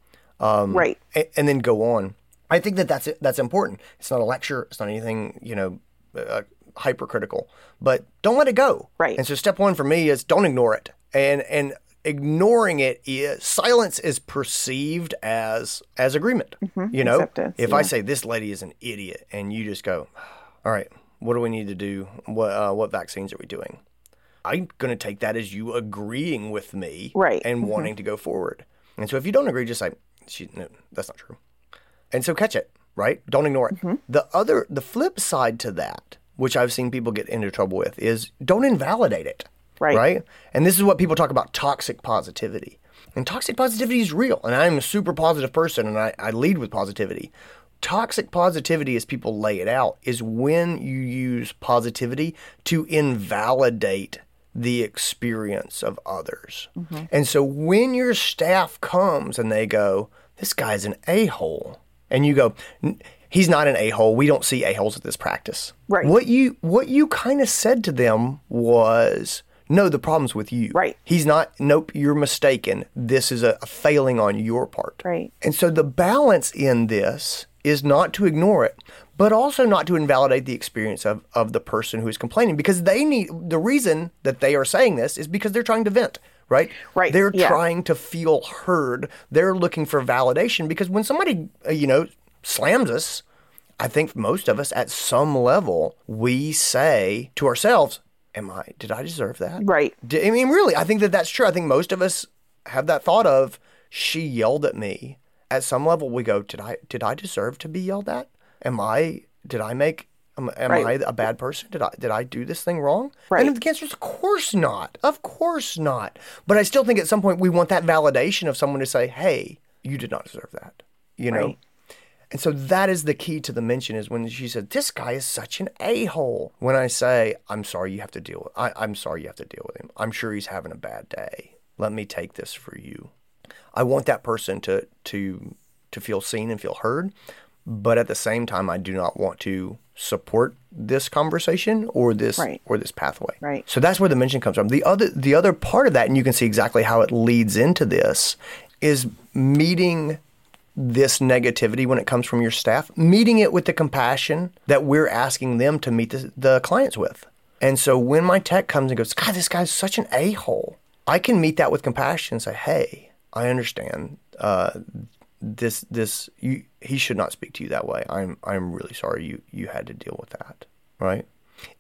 right.
and, and then go on. I think that that's that's important. It's not a lecture. It's not anything you know uh, hypercritical, but don't let it go.
Right.
And so step one for me is don't ignore it, and and ignoring it is silence is perceived as as agreement. You know,
Acceptance,
if I say this lady is an idiot, and you just go, all right, what do we need to do? What uh, what vaccines are we doing? I'm going to take that as you agreeing with me
Right.
and
Mhm.
wanting to go forward. And so if you don't agree, just say, she, no, that's not true. And so catch it, right? Don't ignore it.
Mm-hmm.
The other, the flip side to that, which I've seen people get into trouble with, is don't invalidate it.
Right.
Right. And this is what people talk about toxic positivity. And toxic positivity is real. And I'm a super positive person and I, I lead with positivity. Toxic positivity, as people lay it out, is when you use positivity to invalidate the experience of others. Mm-hmm. And so when your staff comes and they go, This guy's an a hole, and you go, He's not an a hole. We don't see a holes at this practice.
Right.
What you what you kind of said to them was, no, the problem's with you.
Right.
He's not. Nope, you're mistaken. This is a, a failing on your part.
Right.
And so the balance in this is not to ignore it, but also not to invalidate the experience of, of the person who is complaining because they need the reason that they are saying this is because they're trying to vent. Right?
Right,
They're
yeah.
trying to feel heard. They're looking for validation because when somebody, uh, you know, slams us, I think most of us at some level, we say to ourselves, Am I, did I deserve that?
Right.
I mean, really, I think that that's true. I think most of us have that thought of, she yelled at me. At some level, we go, did I, did I deserve to be yelled at? Am I, did I make, am, am
Right.
I a bad person? Did I, did I do this thing wrong?
Right.
And the answer is, of course not. Of course not. But I still think at some point we want that validation of someone to say, hey, you did not deserve that. You know?
Right.
And so that is the key to the mention is when she said, This guy is such an a hole. When I say, I'm sorry you have to deal with I, I'm sorry you have to deal with him. I'm sure he's having a bad day. Let me take this for you. I want that person to to to feel seen and feel heard. But at the same time I do not want to support this conversation or this
Right.
or this pathway.
Right.
So that's where the mention comes from. The other the other part of that, and you can see exactly how it leads into this, is meeting this negativity when it comes from your staff, meeting it with the compassion that we're asking them to meet the, the clients with. And so when my tech comes and goes, God, this guy's such an a hole, I can meet that with compassion and say, Hey, I understand. Uh, this this you he should not speak to you that way. I'm I'm really sorry you you had to deal with that. Right?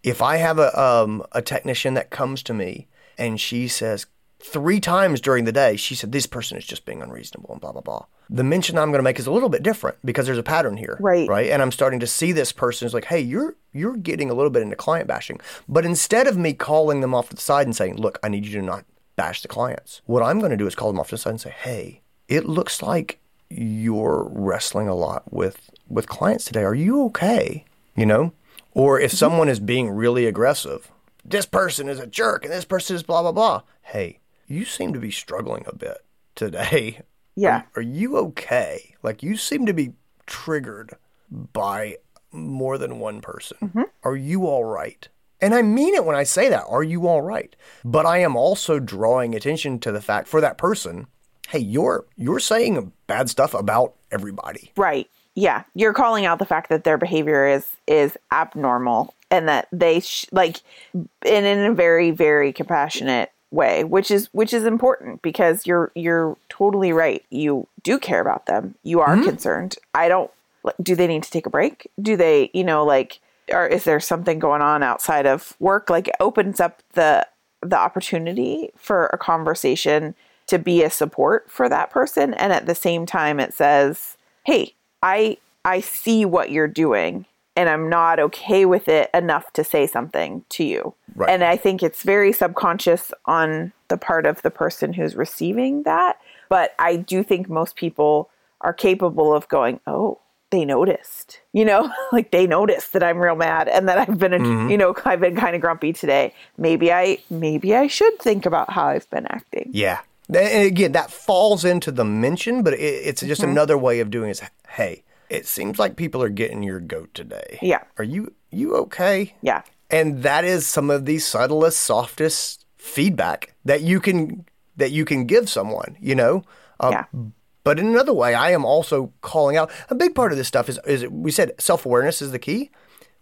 If I have a um a technician that comes to me and she says three times during the day, she said this person is just being unreasonable and blah blah blah. The mention I'm going to make is a little bit different because there's a pattern here,
Right.
Right, and I'm starting to see this person is like, hey, you're you're getting a little bit into client bashing, but instead of me calling them off to the side and saying, look, I need you to not bash the clients, what I'm going to do is call them off to the side and say, hey, it looks like you're wrestling a lot with with clients today. Are you okay? You know? Or if mm-hmm. someone is being really aggressive, this person is a jerk and this person is blah, blah, blah. Hey, you seem to be struggling a bit today. [LAUGHS]
Yeah.
Are, are you okay? Like, you seem to be triggered by more than one person. Mm-hmm. Are you all right? And I mean it when I say that. Are you all right? But I am also drawing attention to the fact for that person, hey, you're you're saying bad stuff about everybody.
Right. Yeah. You're calling out the fact that their behavior is is abnormal and that they sh- like and in a very very compassionate way, which is which is important because you're you're totally right. You do care about them. You are mm-hmm. concerned. I don't like, do they need to take a break? Do they, you know, like or is there something going on outside of work? Like it opens up the the opportunity for a conversation to be a support for that person. And at the same time it says hey i i see what you're doing and i'm not okay with it enough to say something to you.
Right.
and i think it's very subconscious on the part of the person who's receiving that. But i do think most people are capable of going oh they noticed you know [LAUGHS] like they noticed that i'm real mad and that i've been you know [LAUGHS] i've been kind of grumpy today maybe i maybe i should think about how i've been acting
Yeah. And again, that falls into the mention, but it, it's just
Mm-hmm.
another way of doing is, hey, it seems like people are getting your goat today.
Yeah.
Are you you okay?
yeah
And that is some of the subtlest, softest feedback that you can that you can give someone, you know? Uh,
yeah
But in another way, I am also calling out a big part of this stuff is is we said self awareness is the key.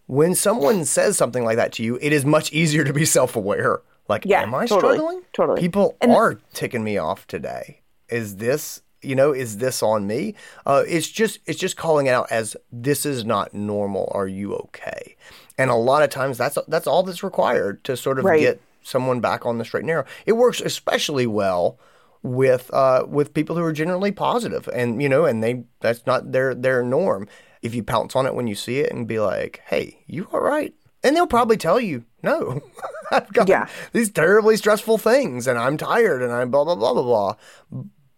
When someone says something like that to you, it is much easier to be self aware. Like,
Yeah,
am I
totally,
struggling?
totally.
People
And-
are ticking me off today. Is this you know is this on me? Uh, it's just it's just calling it out as this is not normal. Are you okay? And a lot of times that's that's all that's required to sort of
Right.
get someone back on the straight and narrow. It works especially well with uh, with people who are generally positive, and you know, and they that's not their their norm. If you pounce on it when you see it and be like, "Hey, you all right?" and they'll probably tell you, "No, [LAUGHS] I've got
Yeah.
these terribly stressful things, and I'm tired, and I'm blah blah blah blah blah."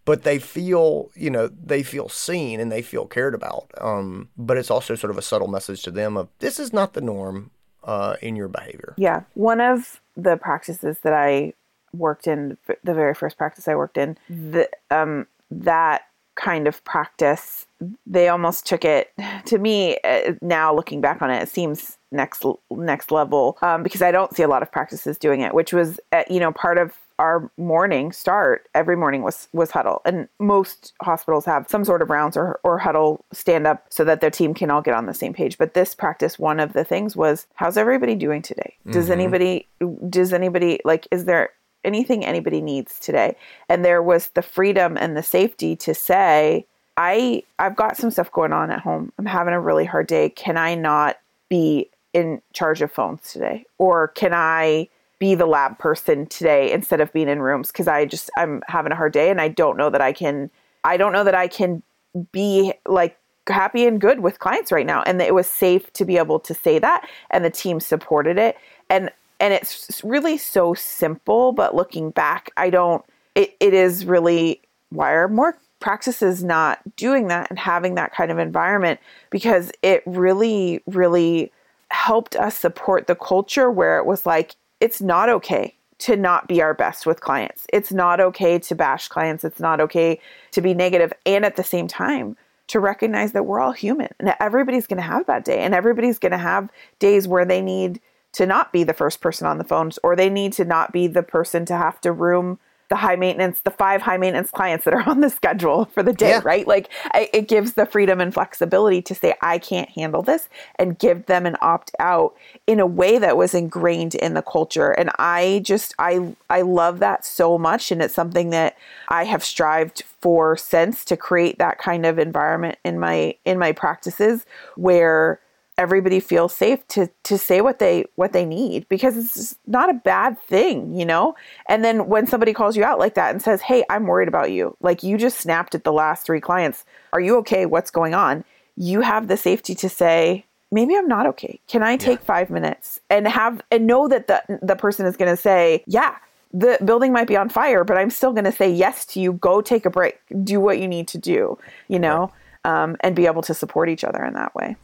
But they feel, you know, they feel seen and they feel cared about. Um, but it's also sort of a subtle message to them of this is not the norm uh, in your behavior.
Yeah. One of the practices that I worked in, the very first practice I worked in, the, um, that kind of practice, they almost took it to me uh, now looking back on it, it seems next next level um, because I don't see a lot of practices doing it, which was uh, you know part of our morning start every morning was was huddle. And most hospitals have some sort of rounds or, or huddle stand up so that their team can all get on the same page. But this practice one of the things was how's everybody doing today? Does anybody does anybody like is there anything anybody needs today. And there was the freedom and the safety to say i i've got some stuff going on at home. I'm having a really hard day. Can i not be in charge of phones today? Or can i be the lab person today instead of being in rooms? Because I just I'm having a hard day and I don't know that I can I don't know that I can be like happy and good with clients right now. And it was safe to be able to say that and the team supported it. And and it's really so simple but looking back I don't it, it is really why are more practices not doing that and having that kind of environment because it really really helped us support the culture where it was like it's not okay to not be our best with clients. It's not okay to bash clients. It's not okay to be negative and at the same time to recognize that we're all human and everybody's going to have a bad day and everybody's going to have days where they need to not be the first person on the phones or they need to not be the person to have to room the high maintenance the five high maintenance clients that are [LAUGHS] on the schedule for the day
Yeah.
right like it gives the freedom and flexibility to say i can't handle this and give them an opt out in a way that was ingrained in the culture and i just i i love that so much and it's something that i have strived for since to create that kind of environment in my in my practices where everybody feels safe to to say what they what they need because it's not a bad thing, you know? And then when somebody calls you out like that and says, "Hey, I'm worried about you." Like you just snapped at the last 3 clients. Are you okay? What's going on? You have the safety to say, "Maybe I'm not okay. Can I take 5 minutes?" And have and know that the the person is going to say, "Yeah, the building might be on fire, but I'm still going to say yes to you. Go take a break. Do what you need to do, you know? Um, and be able to support each other in that way.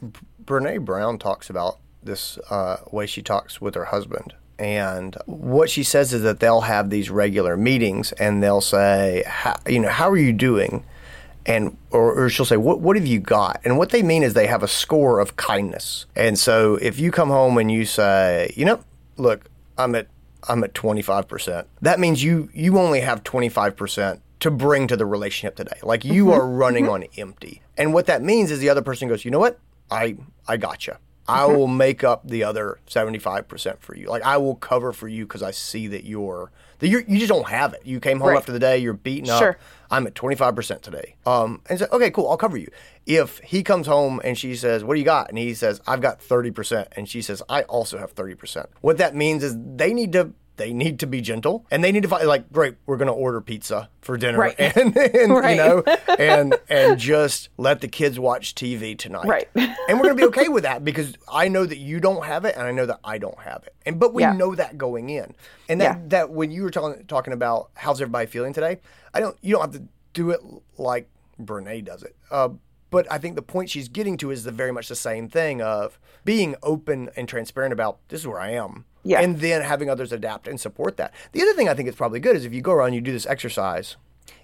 Brene Brown talks about this uh, way she talks with her husband. And what she says is that they'll have these regular meetings and they'll say, you know, how are you doing? And or, or she'll say, what what have you got? And what they mean is they have a score of kindness. And so if you come home and you say, you know, look, I'm at I'm at 25%. That means you you only have 25% to bring to the relationship today. Like you mm-hmm. are running mm-hmm. on empty. And what that means is the other person goes, "You know what? I I got you. I mm-hmm. will make up the other 75% for you. Like I will cover for you cuz I see that you're that you you just don't have it. You came home
Right.
after the day, you're beaten
Sure.
up. I'm at 25% today. Um and so okay, cool, I'll cover you. If he comes home and she says, "What do you got?" and he says, "I've got 30%." and she says, "I also have 30%." What that means is they need to they need to be gentle and they need to find like great we're going to order pizza for dinner
Right. [LAUGHS]
and, and
Right.
you know [LAUGHS] and and just let the kids watch tv tonight
Right.
and we're going to be okay with that because i know that you don't have it and i know that i don't have it and but we
Yeah.
know that going in and that
Yeah.
that when you were talking talking about how's everybody feeling today i don't you don't have to do it like Brene does it uh, but I think the point she's getting to is the very much the same thing of being open and transparent about this is where I am.
Yeah.
And then having others adapt and support that. The other thing I think is probably good is if you go around and you do this exercise,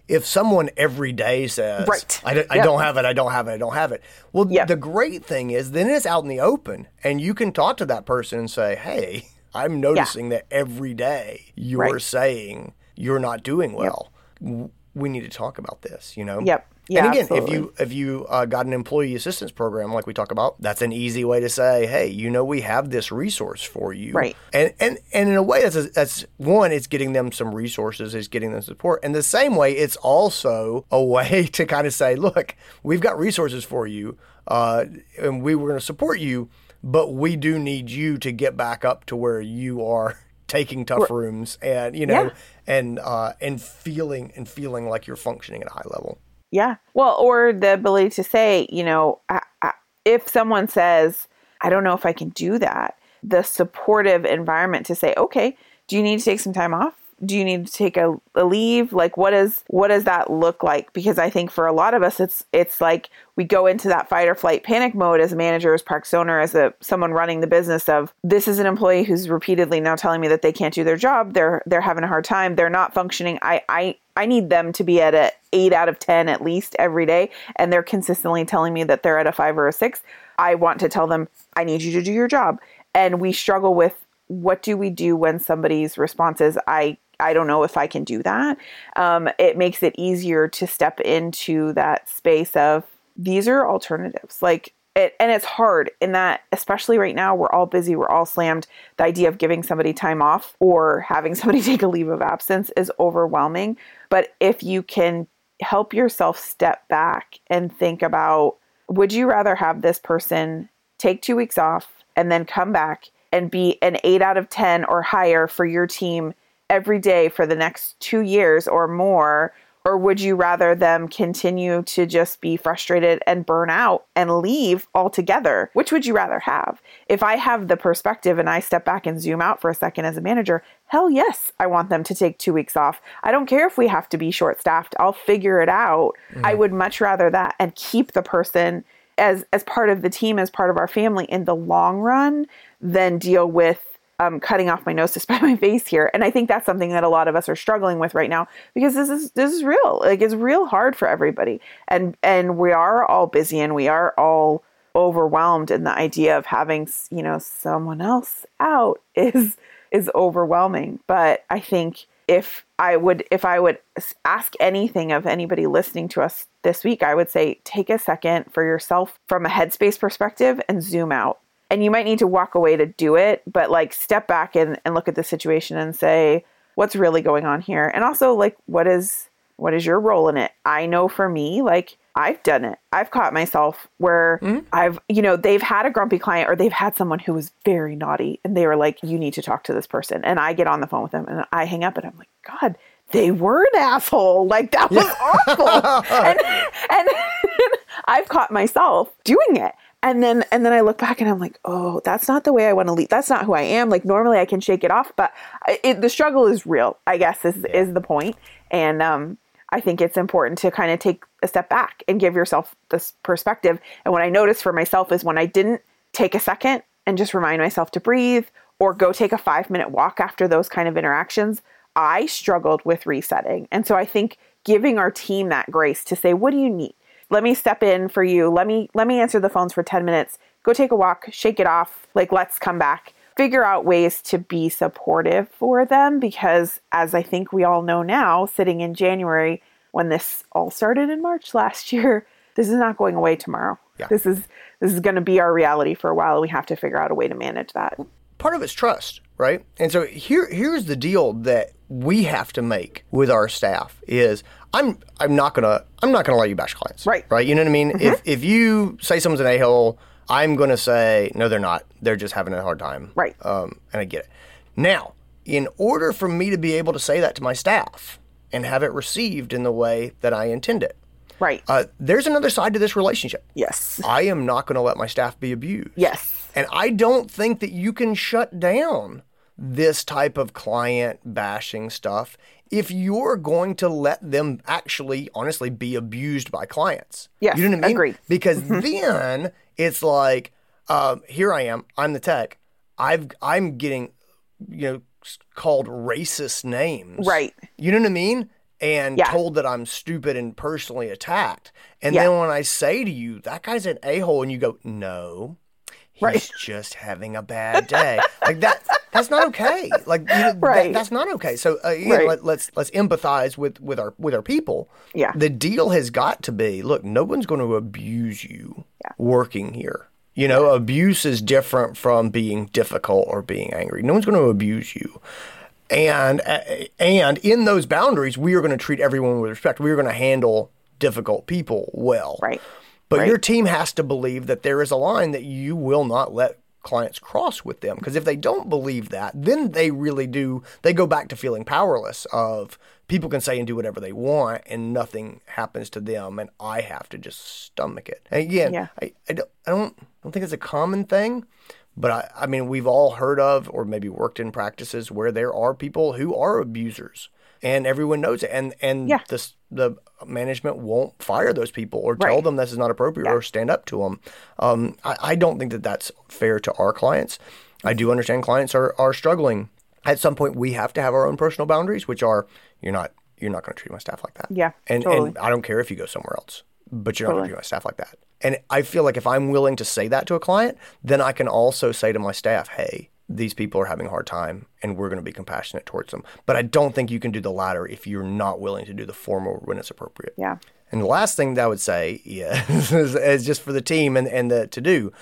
if someone every day says,
Right.
I,
Yep.
don't have it, I don't have it, I don't have it. Well,
Yep.
the great thing is then it's out in the open and you can talk to that person and say, hey, I'm noticing that every day you're
Right.
saying you're not doing well. W- We need to talk about this, you know?
Yep. Yeah,
and again,
absolutely.
if you if you uh, got an employee assistance program like we talk about, that's an easy way to say, hey, you know, we have this resource for you,
Right.
And and and in a way, that's a, that's one, it's getting them some resources, it's getting them support, and the same way, it's also a way [LAUGHS] to kind of say, look, we've got resources for you, uh, and we were going to support you, but we do need you to get back up to where you are [LAUGHS] taking tough rooms and you know
Yeah.
and uh, and feeling and feeling like you're functioning at a high level.
Yeah. Well, or the ability to say, you know, I, I, if someone says, I don't know if I can do that, the supportive environment to say, okay, do you need to take some time off? Do you need to take a, a leave? Like what is what does that look like? Because I think for a lot of us it's it's like we go into that fight or flight panic mode as a manager, as parks owner, as a someone running the business of this is an employee who's repeatedly now telling me that they can't do their job. They're they're having a hard time. They're not functioning. I I I need them to be at a eight out of ten at least every day, and they're consistently telling me that they're at a five or a six. I want to tell them I need you to do your job, and we struggle with what do we do when somebody's response is I I don't know if I can do that. Um, it makes it easier to step into that space of these are alternatives. Like it, and it's hard in that, especially right now, we're all busy, we're all slammed. The idea of giving somebody time off or having [LAUGHS] somebody take a leave of absence is overwhelming. But if you can help yourself step back and think about would you rather have this person take two weeks off and then come back and be an eight out of 10 or higher for your team every day for the next two years or more? Or would you rather them continue to just be frustrated and burn out and leave altogether? Which would you rather have? If I have the perspective and I step back and zoom out for a second as a manager, hell yes, I want them to take two weeks off. I don't care if we have to be short staffed, I'll figure it out. I mm. would much rather that and keep the person as as part of the team, as part of our family in the long run, than deal with um, cutting off my nose to spite my face here. And I think that's something that a lot of us are struggling with right now because this is this is real. Like it's real hard for everybody, and and we are all busy and we are all overwhelmed. And the idea of having you know someone else out [LAUGHS] is is overwhelming. But I think if I would if I would ask anything of anybody listening to us this week, I would say take a second for yourself from a headspace perspective and zoom out. And you might need to walk away to do it, but like step back and, and look at the situation and say, what's really going on here? And also like what is what is your role in it? I know for me, like I've done it. I've caught myself where mm-hmm. I've, you know, they've had a grumpy client or they've had someone who was very naughty and they were like, you need to talk to this person. And I get on the phone with them and I hang up and I'm like, God, they were an asshole. Like that was [LAUGHS] awful. and, and [LAUGHS] I've caught myself doing it. And then and then I look back and I'm like, oh, that's not the way I want to lead. That's not who I am. Like normally I can shake it off, but it, the struggle is real. I guess is is the. And um, I think it's important to kind of take a step back and give yourself this perspective. And what I noticed for myself is when I didn't take a second and just remind myself to breathe or go take a five minute walk after those kind of interactions, I struggled with resetting. And so I think giving our team that grace to say, what do you need? Let me step in for you. Let me let me answer the phones for 10 minutes. Go take a walk, shake it off. Like let's come back. Figure out ways to be supportive for them because as I think we all know now, sitting in January when this all started in March last [LAUGHS] year, this is not going away tomorrow.
Yeah.
This is this is going to be our reality for a while. We have to figure out a way to manage that.
part of it's trust, right? And so here here's the deal that we have to make with our staff is I'm I'm not gonna I'm not gonna let you bash clients.
Right.
Right. You know what I mean? If if you say someone's an a hole, I'm gonna say, no, they're not. They're just having a hard time.
Right.
Um, and I get it. Now, in order for me to be able to say that to my staff and have it received in the way that I intend it,
Right.
uh, there's another side to this relationship.
yes.
I am not going to let my staff be abused.
Yes.
And I don't think that you can shut down this type of client bashing stuff if you're going to let them actually, honestly, be abused by clients.
Yes,
You know what I mean?
agreed. [LAUGHS]
Because then it's like, um, here I am, I'm the tech. I've I'm getting, you know, called racist names.
Right.
You know what I mean? And
Yeah.
told that I'm stupid and personally attacked. And
Yeah.
then when I say to you, that guy's an a hole, and you go, no, he's
Right. [LAUGHS]
just having a bad day. like that, that's not okay. Like you know, that-
Right.
that's not okay. So uh,
Right.
let, let's let's empathize with with our with our people.
Yeah.
The deal has got to be, look, no one's going to abuse you
Yeah.
working here. You know, abuse is different from being difficult or being angry. No one's going to abuse you. And uh, and in those boundaries, we are going to treat everyone with respect. We are going to handle difficult people well.
Right.
But
Right.
your team has to believe that there is a line that you will not let clients cross with them. Because if they don't believe that, then they really do. They go back to feeling powerless. Of people can say and do whatever they want, and nothing happens to them, and I have to just stomach it. And again,
Yeah.
I, I don't I don't I don't think it's a common thing. But I, I mean, we've all heard of or maybe worked in practices where there are people who are abusers, and everyone knows it, and and
Yeah.
the the management won't fire those people or tell
Right.
them this is not appropriate or stand up to them. Um, I, I don't think that that's fair to our clients. I do understand clients are are struggling. At some point, we have to have our own personal boundaries, which are you're not you're not going to treat my staff like that.
Yeah,
and
totally.
and I don't care if you go somewhere else, but you're not going to treat my staff like that. And I feel like if I'm willing to say that to a client, then I can also say to my staff, hey, these people are having a hard time and we're going to be compassionate towards them. But I don't think you can do the latter if you're not willing to do the former when it's appropriate.
Yeah.
And the last thing that I would say, yeah, is, [LAUGHS] is just for the team and, and the to do.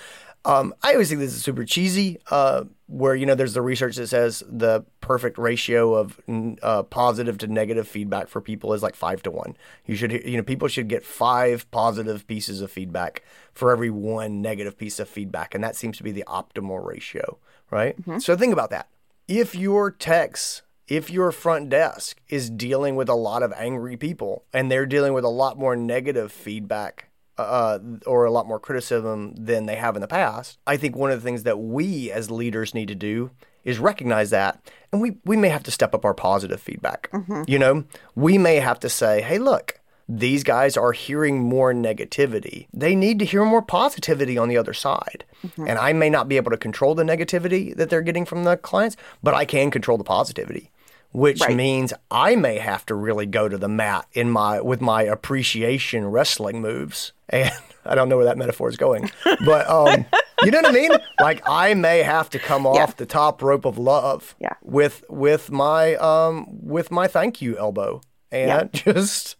Um, I always think this is super cheesy, uh, where, you know, there's the research that says the perfect ratio of uh, positive to negative feedback for people is like five to one. You should, you know, people should get five positive pieces of feedback for every one negative piece of feedback. And that seems to be the optimal ratio, right? Mm-hmm. So think about that. If your techs if your front desk is dealing with a lot of angry people and they're dealing with a lot more negative feedback uh, uh, or a lot more criticism than they have in the past, I think one of the things that we as leaders need to do is recognize that. And we, we may have to step up our positive feedback. Mm-hmm. You know, we may have to say, hey, look, these guys are hearing more negativity. They need to hear more positivity on the other side. And I may not be able to control the negativity that they're getting from the clients, but I can control the positivity, which
Right.
means I may have to really go to the mat in my with my appreciation wrestling moves. [LAUGHS] And I don't know where that metaphor is going, [LAUGHS] but um, you know what I mean? Like I may have to come off the top rope of love
Yeah.
with with my um with my thank you elbow and [LAUGHS] just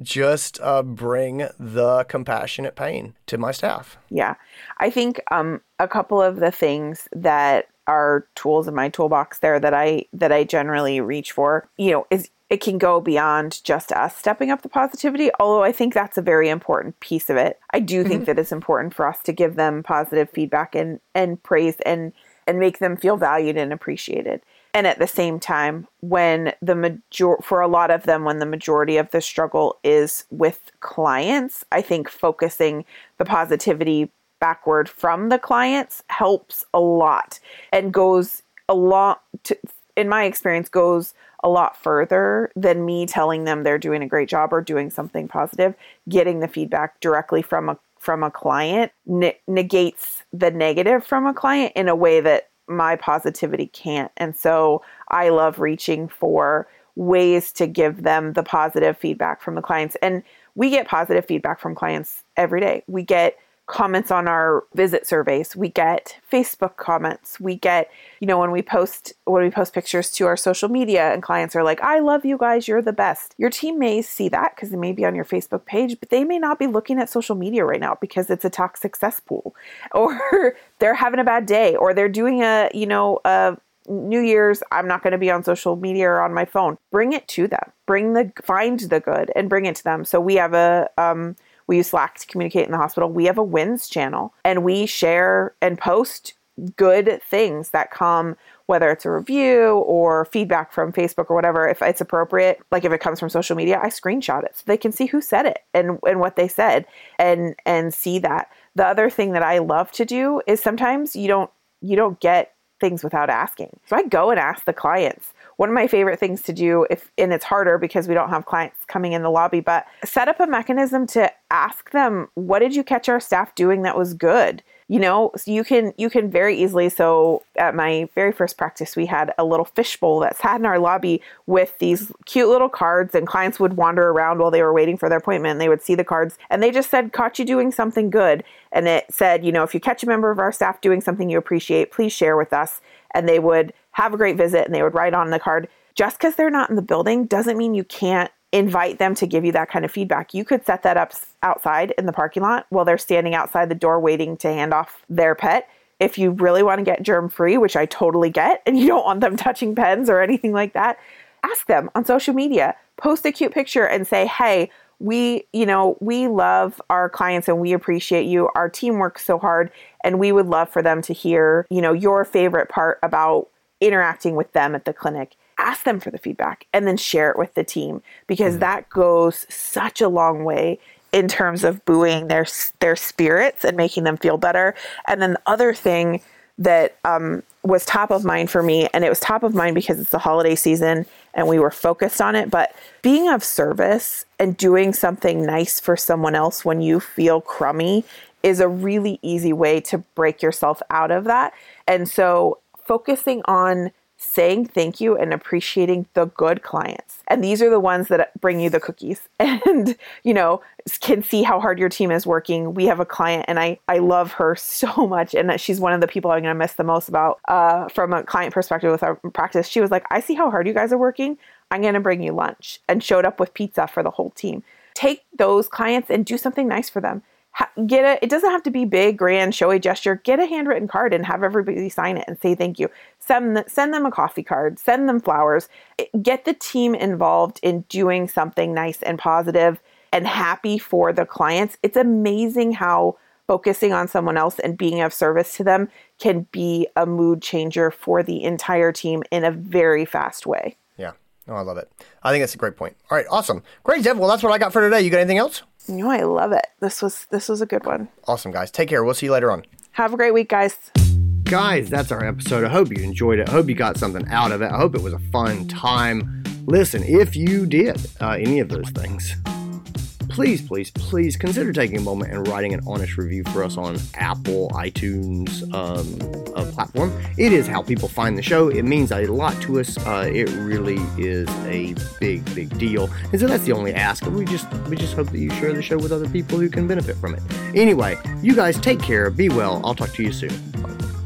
just uh, bring the compassionate pain to my staff.
Yeah. I think um, a couple of the things that are tools in my toolbox there that I that I generally reach for, you know, is it can go beyond just us stepping up the positivity, although I think that's a very important piece of it. I do think that it's important for us to give them positive feedback and and praise and and make them feel valued and appreciated. And at the same time, when the major for a lot of them, when the majority of the struggle is with clients, I think focusing the positivity backward from the clients helps a lot and goes a lot to in my experience, goes a lot further than me telling them they're doing a great job or doing something positive. Getting the feedback directly from a from a client ne- negates the negative from a client in a way that my positivity can't. And so I love reaching for ways to give them the positive feedback from the clients. And we get positive feedback from clients every day. We get comments on our visit surveys we get facebook comments we get you know when we post when we post pictures to our social media and clients are like i love you guys you're the best your team may see that because it may be on your facebook page but they may not be looking at social media right now because it's a toxic cesspool [LAUGHS] or they're having a bad day or they're doing a you know a New Year's, I'm not going to be on social media or on my phone. Bring it to them. Bring the find the good and bring it to them. So we have a um, we use Slack to communicate in the hospital. We have a wins channel and we share and post good things that come whether it's a review or feedback from Facebook or whatever, if it's appropriate, like if it comes from social media, I screenshot it so they can see who said it and, and what they said and and see that. The other thing that I love to do is sometimes you don't you don't get things without asking. So I go and ask the clients, one of my favorite things to do if and it's harder because we don't have clients coming in the lobby but set up a mechanism to ask them what did you catch our staff doing that was good? You know so you can you can very easily so at my very first practice we had a little fishbowl that sat in our lobby with these cute little cards and clients would wander around while they were waiting for their appointment and they would see the cards and they just said caught you doing something good. And it said you know if you catch a member of our staff doing something you appreciate please share with us. And they would have a great visit and they would write on the card just because they're not in the building doesn't mean you can't invite them to give you that kind of feedback. You could set that up outside in the parking lot while they're standing outside the door waiting to hand off their pet. If you really want to get germ free, which I totally get, and you don't want them [LAUGHS] touching pens or anything like that, ask them on social media. Post a cute picture and say, hey, we, you know, we love our clients and we appreciate you. Our team works so hard and we would love for them to hear, you know, your favorite part about interacting with them at the clinic ask them for the feedback and then share it with the team because mm-hmm. that goes such a long way in terms of buoying their their spirits and making them feel better. And then the other thing that um, was top of mind for me, and it was top of mind because it's the holiday season and we were focused on it. But being of service and doing something nice for someone else when you feel crummy is a really easy way to break yourself out of that. And so focusing on saying thank you and appreciating the good clients. And these are the ones that bring you the cookies [LAUGHS] and, you know, can see how hard your team is working. We have a client and I, I love her [LAUGHS] so much. And that she's one of the people I'm going to miss the most about uh, from a client perspective with our practice. She was like, I see how hard you guys are working. I'm going to bring you lunch and showed up with pizza for the whole team. Take those clients and do something nice for them get a it doesn't have to be big grand showy gesture. Get a handwritten card and have everybody sign it and say thank you. Send, send them a coffee card. Send them flowers. Get the team involved in doing something nice and positive and happy for the clients. It's amazing how focusing on someone else and being of service to them can be a mood changer for the entire team in a very fast way.
Yeah. Oh i love it. I think that's a great point. All right. Awesome. Great Dev. well that's what i got for today. You got anything else
you know, I love it. This was this was a good one.
Awesome, guys. Take care. We'll see you later on.
Have a great week, guys.
Guys, that's our episode. I hope you enjoyed it. I hope you got something out of it. I hope it was a fun time. Listen, if you did uh, any of those things, please, please, please consider taking a moment and writing an honest review for us on Apple, iTunes um, uh, platform. It is how people find the show. It means a lot to us. Uh, it really is a big, big deal. And so that's the only ask. We just we just hope that you share the show with other people who can benefit from it. Anyway, you guys take care. Be well. I'll talk to you soon. Bye.